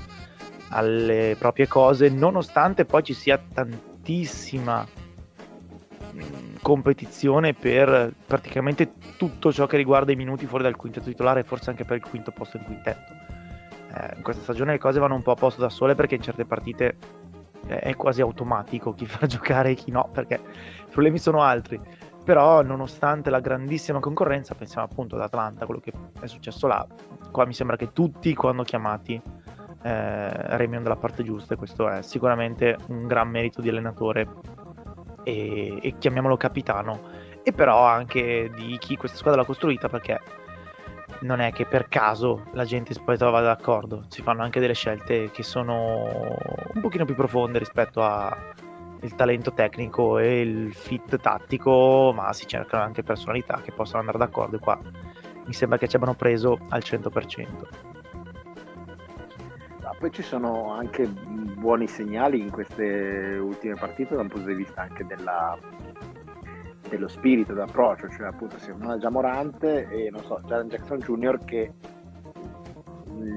alle proprie cose nonostante poi ci sia tantissima mm, competizione per praticamente tutto ciò che riguarda i minuti fuori dal quintetto titolare e forse anche per il quinto posto in quintetto. Eh, in questa stagione le cose vanno un po' a posto da sole perché in certe partite è quasi automatico chi fa giocare e chi no, perché i problemi sono altri. Però, nonostante la grandissima concorrenza, pensiamo appunto ad Atlanta, quello che è successo là, qua mi sembra che tutti, quando chiamati, eh, remiano dalla parte giusta, e questo è sicuramente un gran merito di allenatore. E, e chiamiamolo capitano, e però anche di chi questa squadra l'ha costruita, perché non è che per caso la gente poi trova d'accordo, si fanno anche delle scelte che sono un pochino più profonde rispetto al talento tecnico e il fit tattico, ma si cercano anche personalità che possono andare d'accordo e qua mi sembra che ci abbiano preso al 100%. No, poi ci sono anche buoni segnali in queste ultime partite da un punto di vista anche della, dello spirito d'approccio, cioè appunto si già Morante e non so, Jaren Jackson Jr. che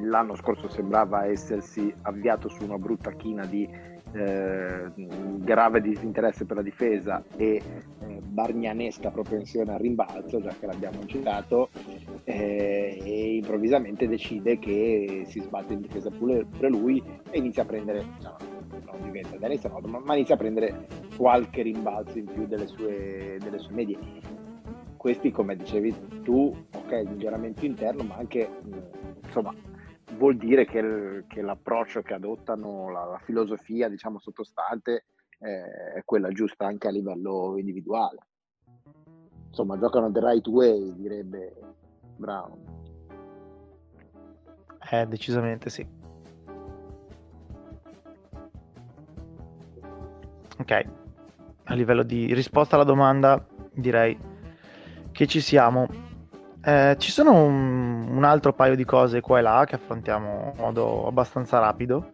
l'anno scorso sembrava essersi avviato su una brutta china di eh, grave disinteresse per la difesa e eh, bargnanesca propensione al rimbalzo, già che l'abbiamo citato, eh, e improvvisamente decide che si sbatte in difesa pure, lui e inizia a prendere, no, non diventa Dennis Rodman, ma, inizia a prendere qualche rimbalzo in più delle sue, delle sue medie. Questi, come dicevi tu, ok, miglioramento interno, ma anche insomma vuol dire che, che l'approccio che adottano, la, la filosofia diciamo sottostante eh, è quella giusta anche a livello individuale. Insomma, giocano the right way, direbbe Brown. Eh, decisamente sì. Ok, a livello di risposta alla domanda direi che ci siamo. Eh, ci sono un, un, altro paio di cose qua e là che affrontiamo in modo abbastanza rapido.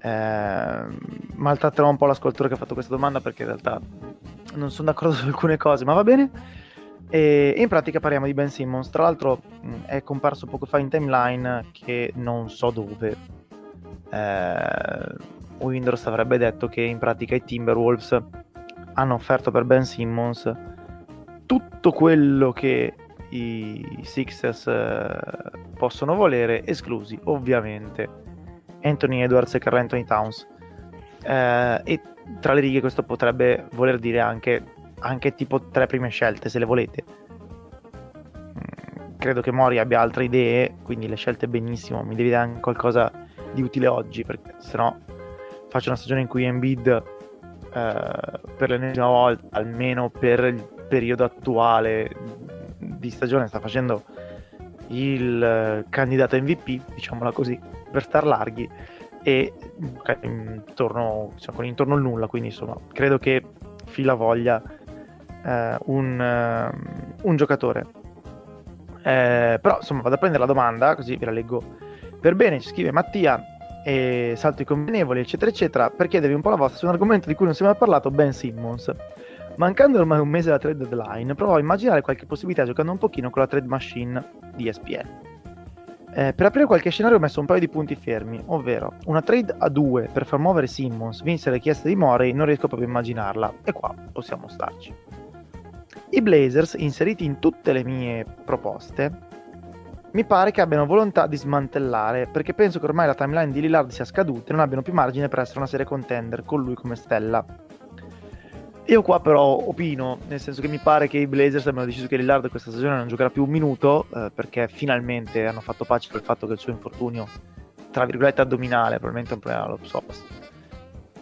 Eh, maltratterò un po' l'ascoltatore che ha fatto questa domanda perché in realtà non sono d'accordo su alcune cose, ma va bene. E, in pratica parliamo di Ben Simmons. Tra l'altro è comparso poco fa in timeline che non so dove. Eh, Windows avrebbe detto che in pratica i Timberwolves hanno offerto per Ben Simmons tutto quello che i Sixers eh, possono volere, esclusi ovviamente Anthony Edwards e Carl Anthony Towns. Eh, e tra le righe questo potrebbe voler dire anche, anche tipo tre prime scelte se le volete. Mm, credo che Mori abbia altre idee, quindi le scelte benissimo. Mi devi dare anche qualcosa di utile oggi, perché sennò faccio una stagione in cui Embiid eh, per l'ennesima volta, almeno per il periodo attuale di stagione, sta facendo il eh, candidato MVP, diciamola così, per star larghi e intorno, diciamo, intorno al nulla, quindi insomma credo che fila voglia eh, un, uh, un, giocatore. Eh, però insomma vado a prendere la domanda, così ve la leggo per bene, ci scrive Mattia, e salto i convenevoli, eccetera, eccetera, per chiedervi un po' la vostra su un argomento di cui non si è mai parlato, Ben Simmons. Mancando ormai un mese alla trade deadline, provò a immaginare qualche possibilità giocando un pochino con la trade machine di ESPN. Eh, per aprire qualche scenario ho messo un paio di punti fermi, ovvero una trade a due per far muovere Simmons, vinse le richieste di Morey, non riesco proprio a immaginarla, e qua possiamo starci. I Blazers, inseriti in tutte le mie proposte, mi pare che abbiano volontà di smantellare, perché penso che ormai la timeline di Lillard sia scaduta e non abbiano più margine per essere una serie contender con lui come stella. Io qua però opino, nel senso che mi pare che i Blazers abbiano deciso che Lillard questa stagione non giocherà più un minuto, eh, perché finalmente hanno fatto pace col fatto che il suo infortunio, tra virgolette, addominale, probabilmente è un problema allo psoas,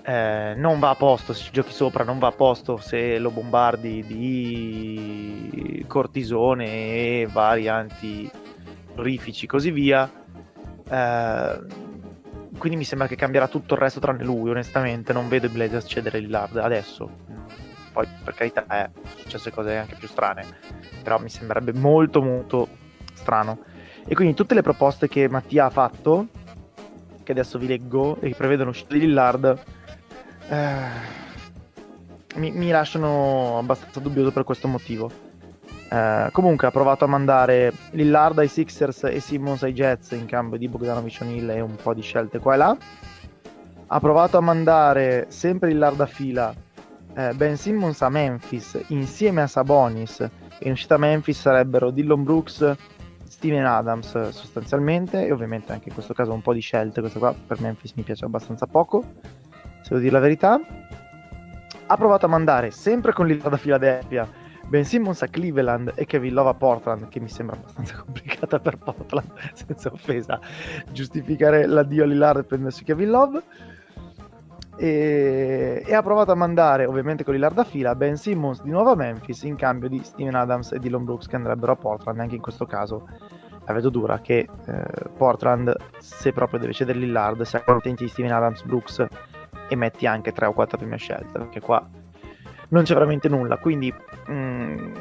eh, non va a posto se ci giochi sopra, non va a posto se lo bombardi di cortisone e varianti rifici così via. Eh, quindi mi sembra che cambierà tutto il resto tranne lui, onestamente. Non vedo i Blazers cedere Lillard adesso. Poi, per carità, eh, sono successe cose anche più strane. Però mi sembrerebbe molto, molto strano. E quindi tutte le proposte che Mattia ha fatto, che adesso vi leggo, e che prevedono uscita di Lillard, eh, mi, mi lasciano abbastanza dubbioso per questo motivo. Eh, comunque ha provato a mandare Lillard ai Sixers e Simmons ai Jets in cambio di Bogdanovic O'Neill e un po' di scelte qua e là. Ha provato a mandare sempre Lillard a fila eh, Ben Simmons a Memphis insieme a Sabonis. E in uscita a Memphis sarebbero Dillon Brooks, Steven Adams sostanzialmente e ovviamente anche in questo caso un po' di scelte. Questo qua per Memphis mi piace abbastanza poco, se devo dire la verità. Ha provato a mandare sempre con Lillard a Philadelphia Ben Simmons a Cleveland e Kevin Love a Portland, che mi sembra abbastanza complicata per Portland, senza offesa, giustificare l'addio a Lillard prendersi Kevin Love. E, e, ha provato a mandare, ovviamente con Lillard a fila, Ben Simmons di nuovo a Memphis in cambio di Steven Adams e Dylan Brooks che andrebbero a Portland. Anche in questo caso la vedo dura che eh, Portland, se proprio deve cedere Lillard, sia contenti di Steven Adams, Brooks e metti anche 3 o 4 prime scelte, perché qua non c'è veramente nulla. Quindi mm,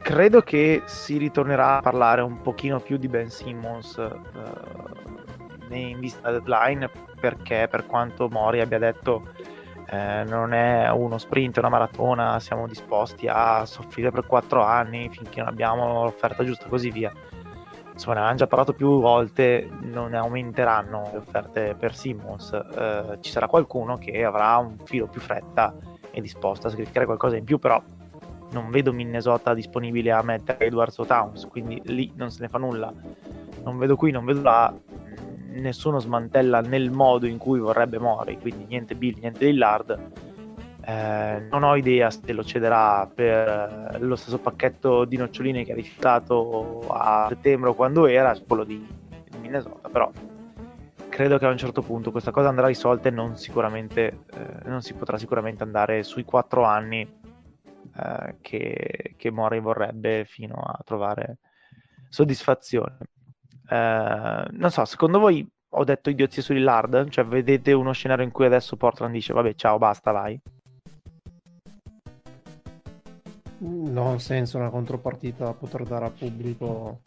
credo che si ritornerà a parlare un pochino più di Ben Simmons uh, in vista deadline perché per quanto Mori abbia detto eh, non è uno sprint, è una maratona, siamo disposti a soffrire per quattro anni finché non abbiamo l'offerta giusta e così via. Insomma, ne abbiamo già parlato più volte, non aumenteranno le offerte per Simmons, eh, ci sarà qualcuno che avrà un filo più fretta è disposto a sacrificare qualcosa in più, però non vedo Minnesota disponibile a mettere Edwards o Towns, quindi lì non se ne fa nulla. Non vedo qui, non vedo là, nessuno smantella nel modo in cui vorrebbe Mori, quindi niente Bill, niente Lillard. Eh, non ho idea se lo cederà per eh, lo stesso pacchetto di noccioline che ha rifiutato a settembre o quando era, quello di Minnesota, però credo che a un certo punto questa cosa andrà risolta e non, eh, non si potrà sicuramente andare sui quattro anni eh, che, che Mori vorrebbe fino a trovare soddisfazione. Eh, non so, secondo voi ho detto idiozie su Lillard? Cioè, vedete uno scenario in cui adesso Portland dice vabbè, ciao, basta, vai? Non ha senso una contropartita da poter dare al pubblico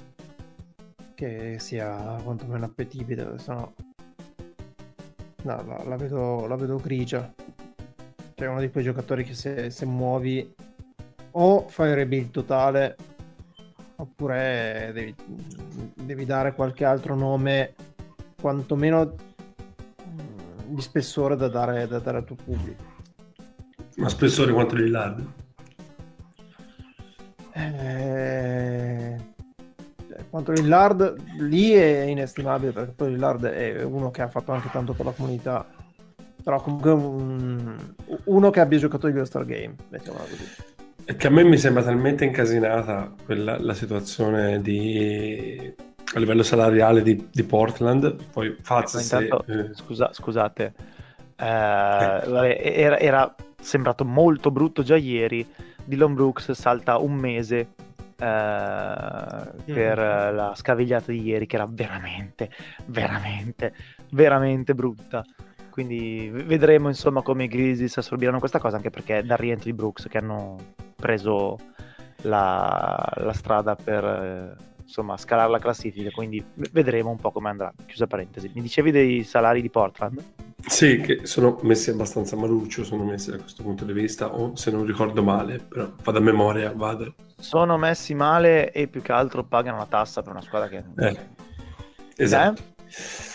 che sia quantomeno appetibile, se no No, la, la, vedo, la vedo grigia. Cioè, uno di quei giocatori che se, se muovi o fai rebuild totale oppure devi, devi, dare qualche altro nome quantomeno di spessore da dare, da dare al tuo pubblico. Ma spessore quanto Lillard? Eh, quanto Lillard lì è inestimabile perché poi Lillard è uno che ha fatto anche tanto per la comunità però comunque un, uno che abbia giocato il All-Star Game mettiamola così è che a me mi sembra talmente incasinata quella, la situazione di, a livello salariale di, di Portland poi Faz intanto, se, eh... scusa, scusate eh, eh. Era, era sembrato molto brutto già ieri Dylan Brooks salta un mese eh, per mm. la scavigliata di ieri che era veramente, veramente, veramente brutta. Quindi vedremo insomma come i Grizzlies assorbiranno questa cosa, anche perché dal rientro di Brooks che hanno preso la, la strada per eh, insomma scalare la classifica, quindi vedremo un po' come andrà. Chiusa parentesi. Mi dicevi dei salari di Portland? Sì, che sono messi abbastanza maluccio, sono messi da questo punto di vista, o se non ricordo male, però vado a memoria, vado. Sono messi male e più che altro pagano la tassa per una squadra che... Eh, esatto. Eh?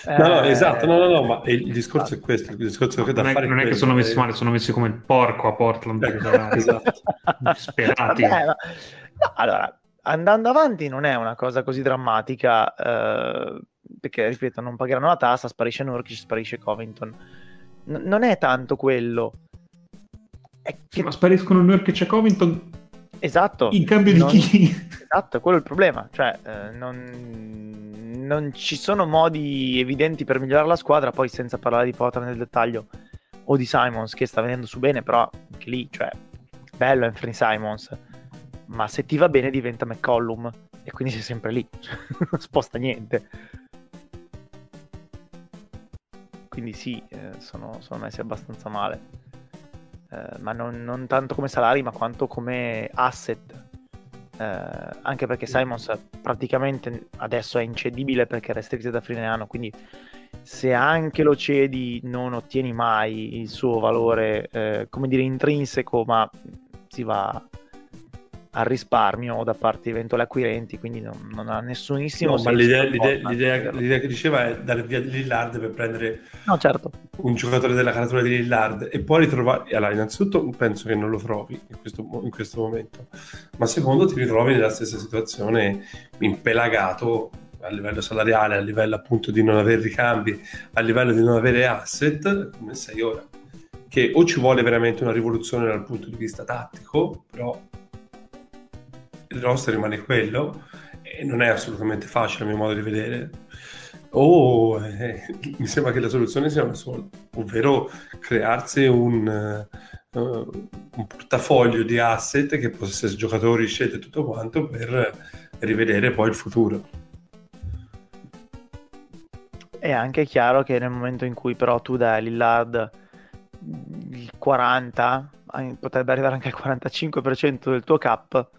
No, no, esatto, no, no, no, ma il discorso è questo, il discorso che da non, è, non è che sono messi male, sono messi come il porco a Portland. esatto. Sperati. Vabbè, ma... no, allora, andando avanti non è una cosa così drammatica, eh, perché ripeto, non pagheranno la tassa, sparisce Nurkic, sparisce Covington. N- non è tanto quello. È che... Sì, ma spariscono Nurkic e Covington Esatto. In cambio di non... chi? Esatto, quello è il problema. Cioè, eh, non... non, ci sono modi evidenti per migliorare la squadra, poi senza parlare di Potter nel dettaglio, o di Simons che sta venendo su bene, però anche lì, cioè, bello Anthony Simons ma se ti va bene diventa McCollum e quindi sei sempre lì, non sposta niente. Quindi sì, eh, sono, sono, messi abbastanza male, eh, ma non, non, tanto come salari, ma quanto come asset. Eh, anche perché Simons praticamente adesso è incedibile perché è restricted da fine anno, quindi se anche lo cedi non ottieni mai il suo valore, eh, come dire, intrinseco, ma si va al risparmio da parte di eventuali acquirenti, quindi non, non ha nessunissimo no, senso. Ma l'idea, l'idea, l'idea, l'idea, che diceva è dare via Lillard per prendere no, certo. un giocatore della caratura di Lillard e poi ritrovare... Allora, innanzitutto penso che non lo trovi in questo, in questo momento, ma secondo ti ritrovi nella stessa situazione impelagato a livello salariale, a livello appunto di non avere ricambi, a livello di non avere asset, come sei ora. Che o ci vuole veramente una rivoluzione dal punto di vista tattico, però il roster rimane quello e non è assolutamente facile a mio modo di vedere. O eh, mi sembra che la soluzione sia una sola, ovvero crearsi un, uh, un portafoglio di asset che possa essere giocatori, scelte e tutto quanto per rivedere poi il futuro. È anche chiaro che nel momento in cui però tu dai Lillard il 40, potrebbe arrivare anche al 45% del tuo cap,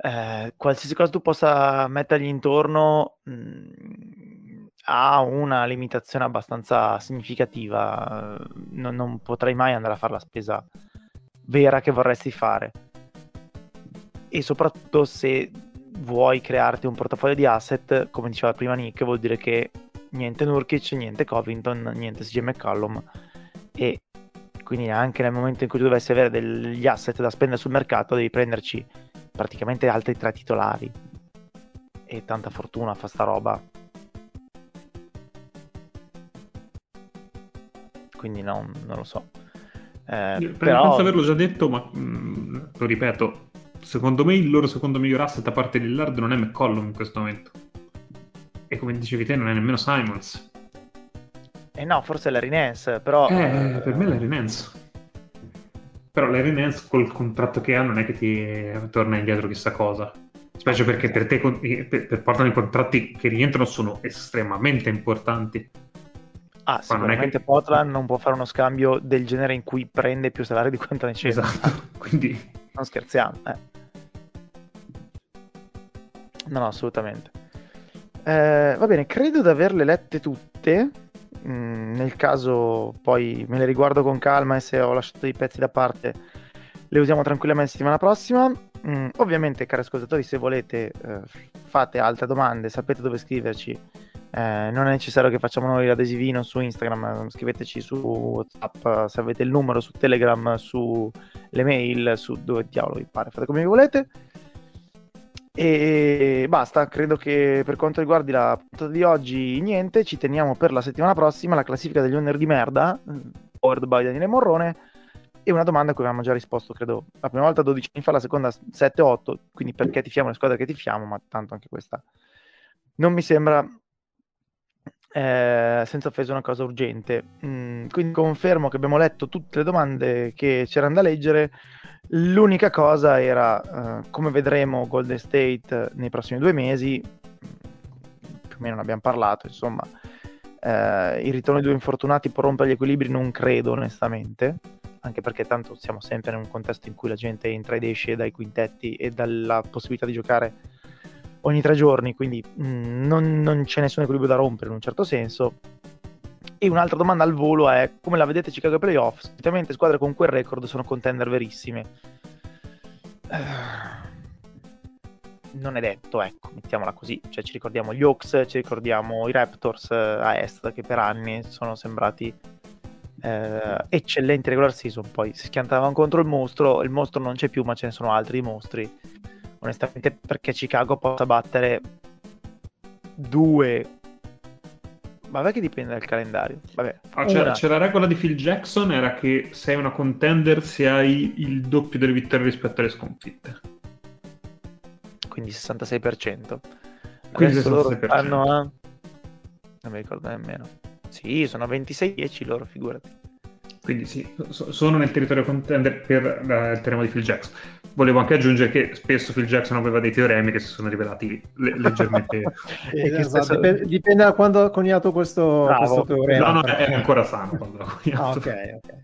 eh, qualsiasi cosa tu possa mettergli intorno mh, mm, ha una limitazione abbastanza significativa. Non, non potrai mai andare a fare la spesa vera che vorresti fare. E soprattutto se vuoi crearti un portafoglio di asset, come diceva prima Nick, vuol dire che niente Nurkic, niente Covington, niente CJ McCallum e quindi anche nel momento in cui tu dovessi avere degli asset da spendere sul mercato devi prenderci praticamente altri tre titolari. E tanta fortuna fa sta roba. Quindi non, non lo so. Eh, però... Penso averlo già detto, ma mh, mm, lo ripeto. Secondo me il loro secondo miglior asset a parte Lillard non è McCollum in questo momento. E come dicevi te non è nemmeno Simons. Eh no, forse è Larry Nance, però... Eh, per me è Larry Nance. Però Larry Nance col contratto che ha non è che ti torna indietro chissà cosa. Specie perché per te per, per portare i contratti che rientrano sono estremamente importanti. Ah, sicuramente che... Portland non può fare uno scambio del genere in cui prende più salario di quanto ne c'è. Esatto, quindi... Non scherziamo, eh. No, no, assolutamente. Eh, va bene, credo di averle lette tutte. Mm, nel caso poi me le riguardo con calma e se ho lasciato dei pezzi da parte le usiamo tranquillamente settimana prossima. Mm, ovviamente, cari ascoltatori, se volete eh, fate altre domande, sapete dove scriverci. Eh, non è necessario che facciamo noi l'adesivino su Instagram, scriveteci su WhatsApp se avete il numero, su Telegram, su le mail, su dove diavolo vi pare, fate come vi volete. E basta, credo che per quanto riguardi la puntata di oggi niente, ci teniamo per la settimana prossima la classifica degli owner di merda, powered by Daniele Morrone, e una domanda a cui avevamo già risposto, credo, la prima volta 12 anni fa, la seconda 7-8, quindi perché ti fiamo le squadre che ti fiamo, ma tanto anche questa non mi sembra eh, senza offesa una cosa urgente. Mm, quindi confermo che abbiamo letto tutte le domande che c'erano da leggere L'unica cosa era, uh, come vedremo Golden State nei prossimi due mesi, più o meno ne abbiamo parlato, insomma, uh, il ritorno di due infortunati può rompere gli equilibri, non credo onestamente, anche perché tanto siamo sempre in un contesto in cui la gente entra ed esce dai quintetti e dalla possibilità di giocare ogni tre giorni, quindi mh, mm, non, non c'è nessun equilibrio da rompere in un certo senso. E un'altra domanda al volo è come la vedete Chicago ai playoff? Solitamente squadre con quel record sono contender verissime. Uh, non è detto, ecco, mettiamola così. Cioè, ci ricordiamo gli Hawks, ci ricordiamo i Raptors eh, a est che per anni sono sembrati eh, eccellenti regular season. Poi si schiantavano contro il mostro, il mostro non c'è più, ma ce ne sono altri mostri. Onestamente, perché Chicago possa battere due. Vabbè, che dipende dal calendario. Vabbè, ah, c'era, c'era, la regola di Phil Jackson: era che sei una contender se hai il doppio delle vittorie rispetto alle sconfitte quindi 66%. Quindi 66%. hanno a... Non mi ricordo nemmeno. Sì, sono a 26-10 loro, figurati. Quindi sì, sono nel territorio contender per uh, il teorema di Phil Jackson. Volevo anche aggiungere che spesso Phil Jackson aveva dei teoremi che si sono rivelati le- leggermente... eh, esatto, spesso... dipende, dipende, da quando ha coniato questo, questo teorema. No, no, era ancora sano quando l'ha coniato. Ah, ok, ok.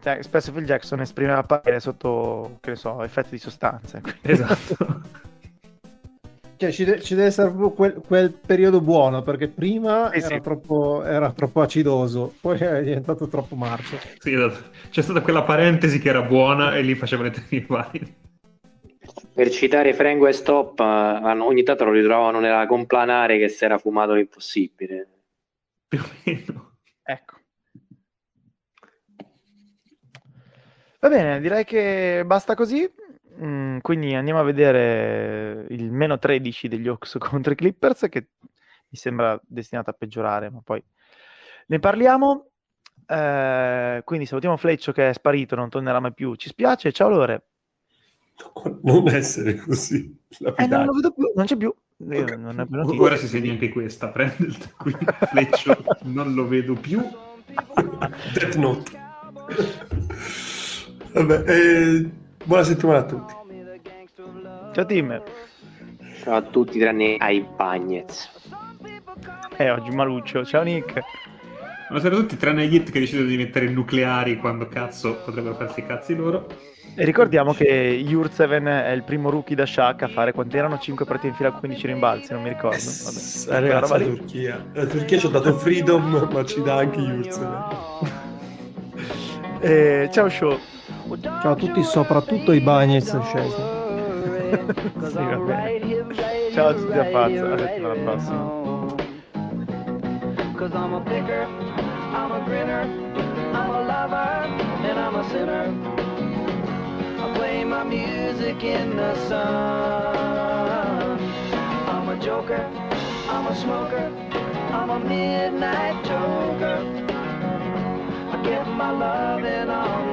Cioè, spesso Phil Jackson esprimeva parere sotto, che ne so, effetti di sostanze. Esatto. Cioè, ci, de- ci, deve essere proprio quel, quel, periodo buono perché prima eh sì. era, troppo, era, troppo, acidoso, poi è diventato troppo marcio. Sì, esatto. c'è stata quella parentesi che era buona e lì faceva le tenere valide. Per citare Frengo e Stop, uh, ogni tanto lo ritrovavano nella complanare che si era fumato l'impossibile. Più o meno. Ecco. Va bene, direi che basta così. Mm, quindi andiamo a vedere il meno 13 degli Hawks contro i Clippers che mi sembra destinato a peggiorare, ma poi ne parliamo. Eh, quindi salutiamo Fleccio che è sparito, non tornerà mai più. Ci spiace, ciao Lore. Non essere così. Eh, non lo vedo più, non c'è più. Okay. Non è Ora si segna anche questa, prende il qui, Fleccio, non lo vedo più. Death Note. Vabbè, eh Buona settimana a tutti. Ciao Tim. Ciao a tutti tranne ai Bagnets. Eh, oggi Maluccio. Ciao Nick. Buonasera a tutti, tranne gli hit che decidono di mettere nucleari quando cazzo potrebbero farsi i cazzi loro. E ricordiamo che Jurseven è il primo rookie da Shaq a fare quanti erano 5 partite in fila 15 rimbalzi, non mi ricordo. Vabbè. Ragazzi, la Turchia. La Turchia ci ha dato freedom, ma ci dà anche Jurseven. eh, ciao show. Ciao a tutti, soprattutto i Bagnets scesi. sì, va bene. Ciao a tutti a pazzo, alla settimana prossima. Cause I'm a picker, I'm a grinner, I'm a lover, and I'm a sinner. I play my music in the sun. I'm a joker, I'm a smoker, I'm a midnight joker. I get my love and all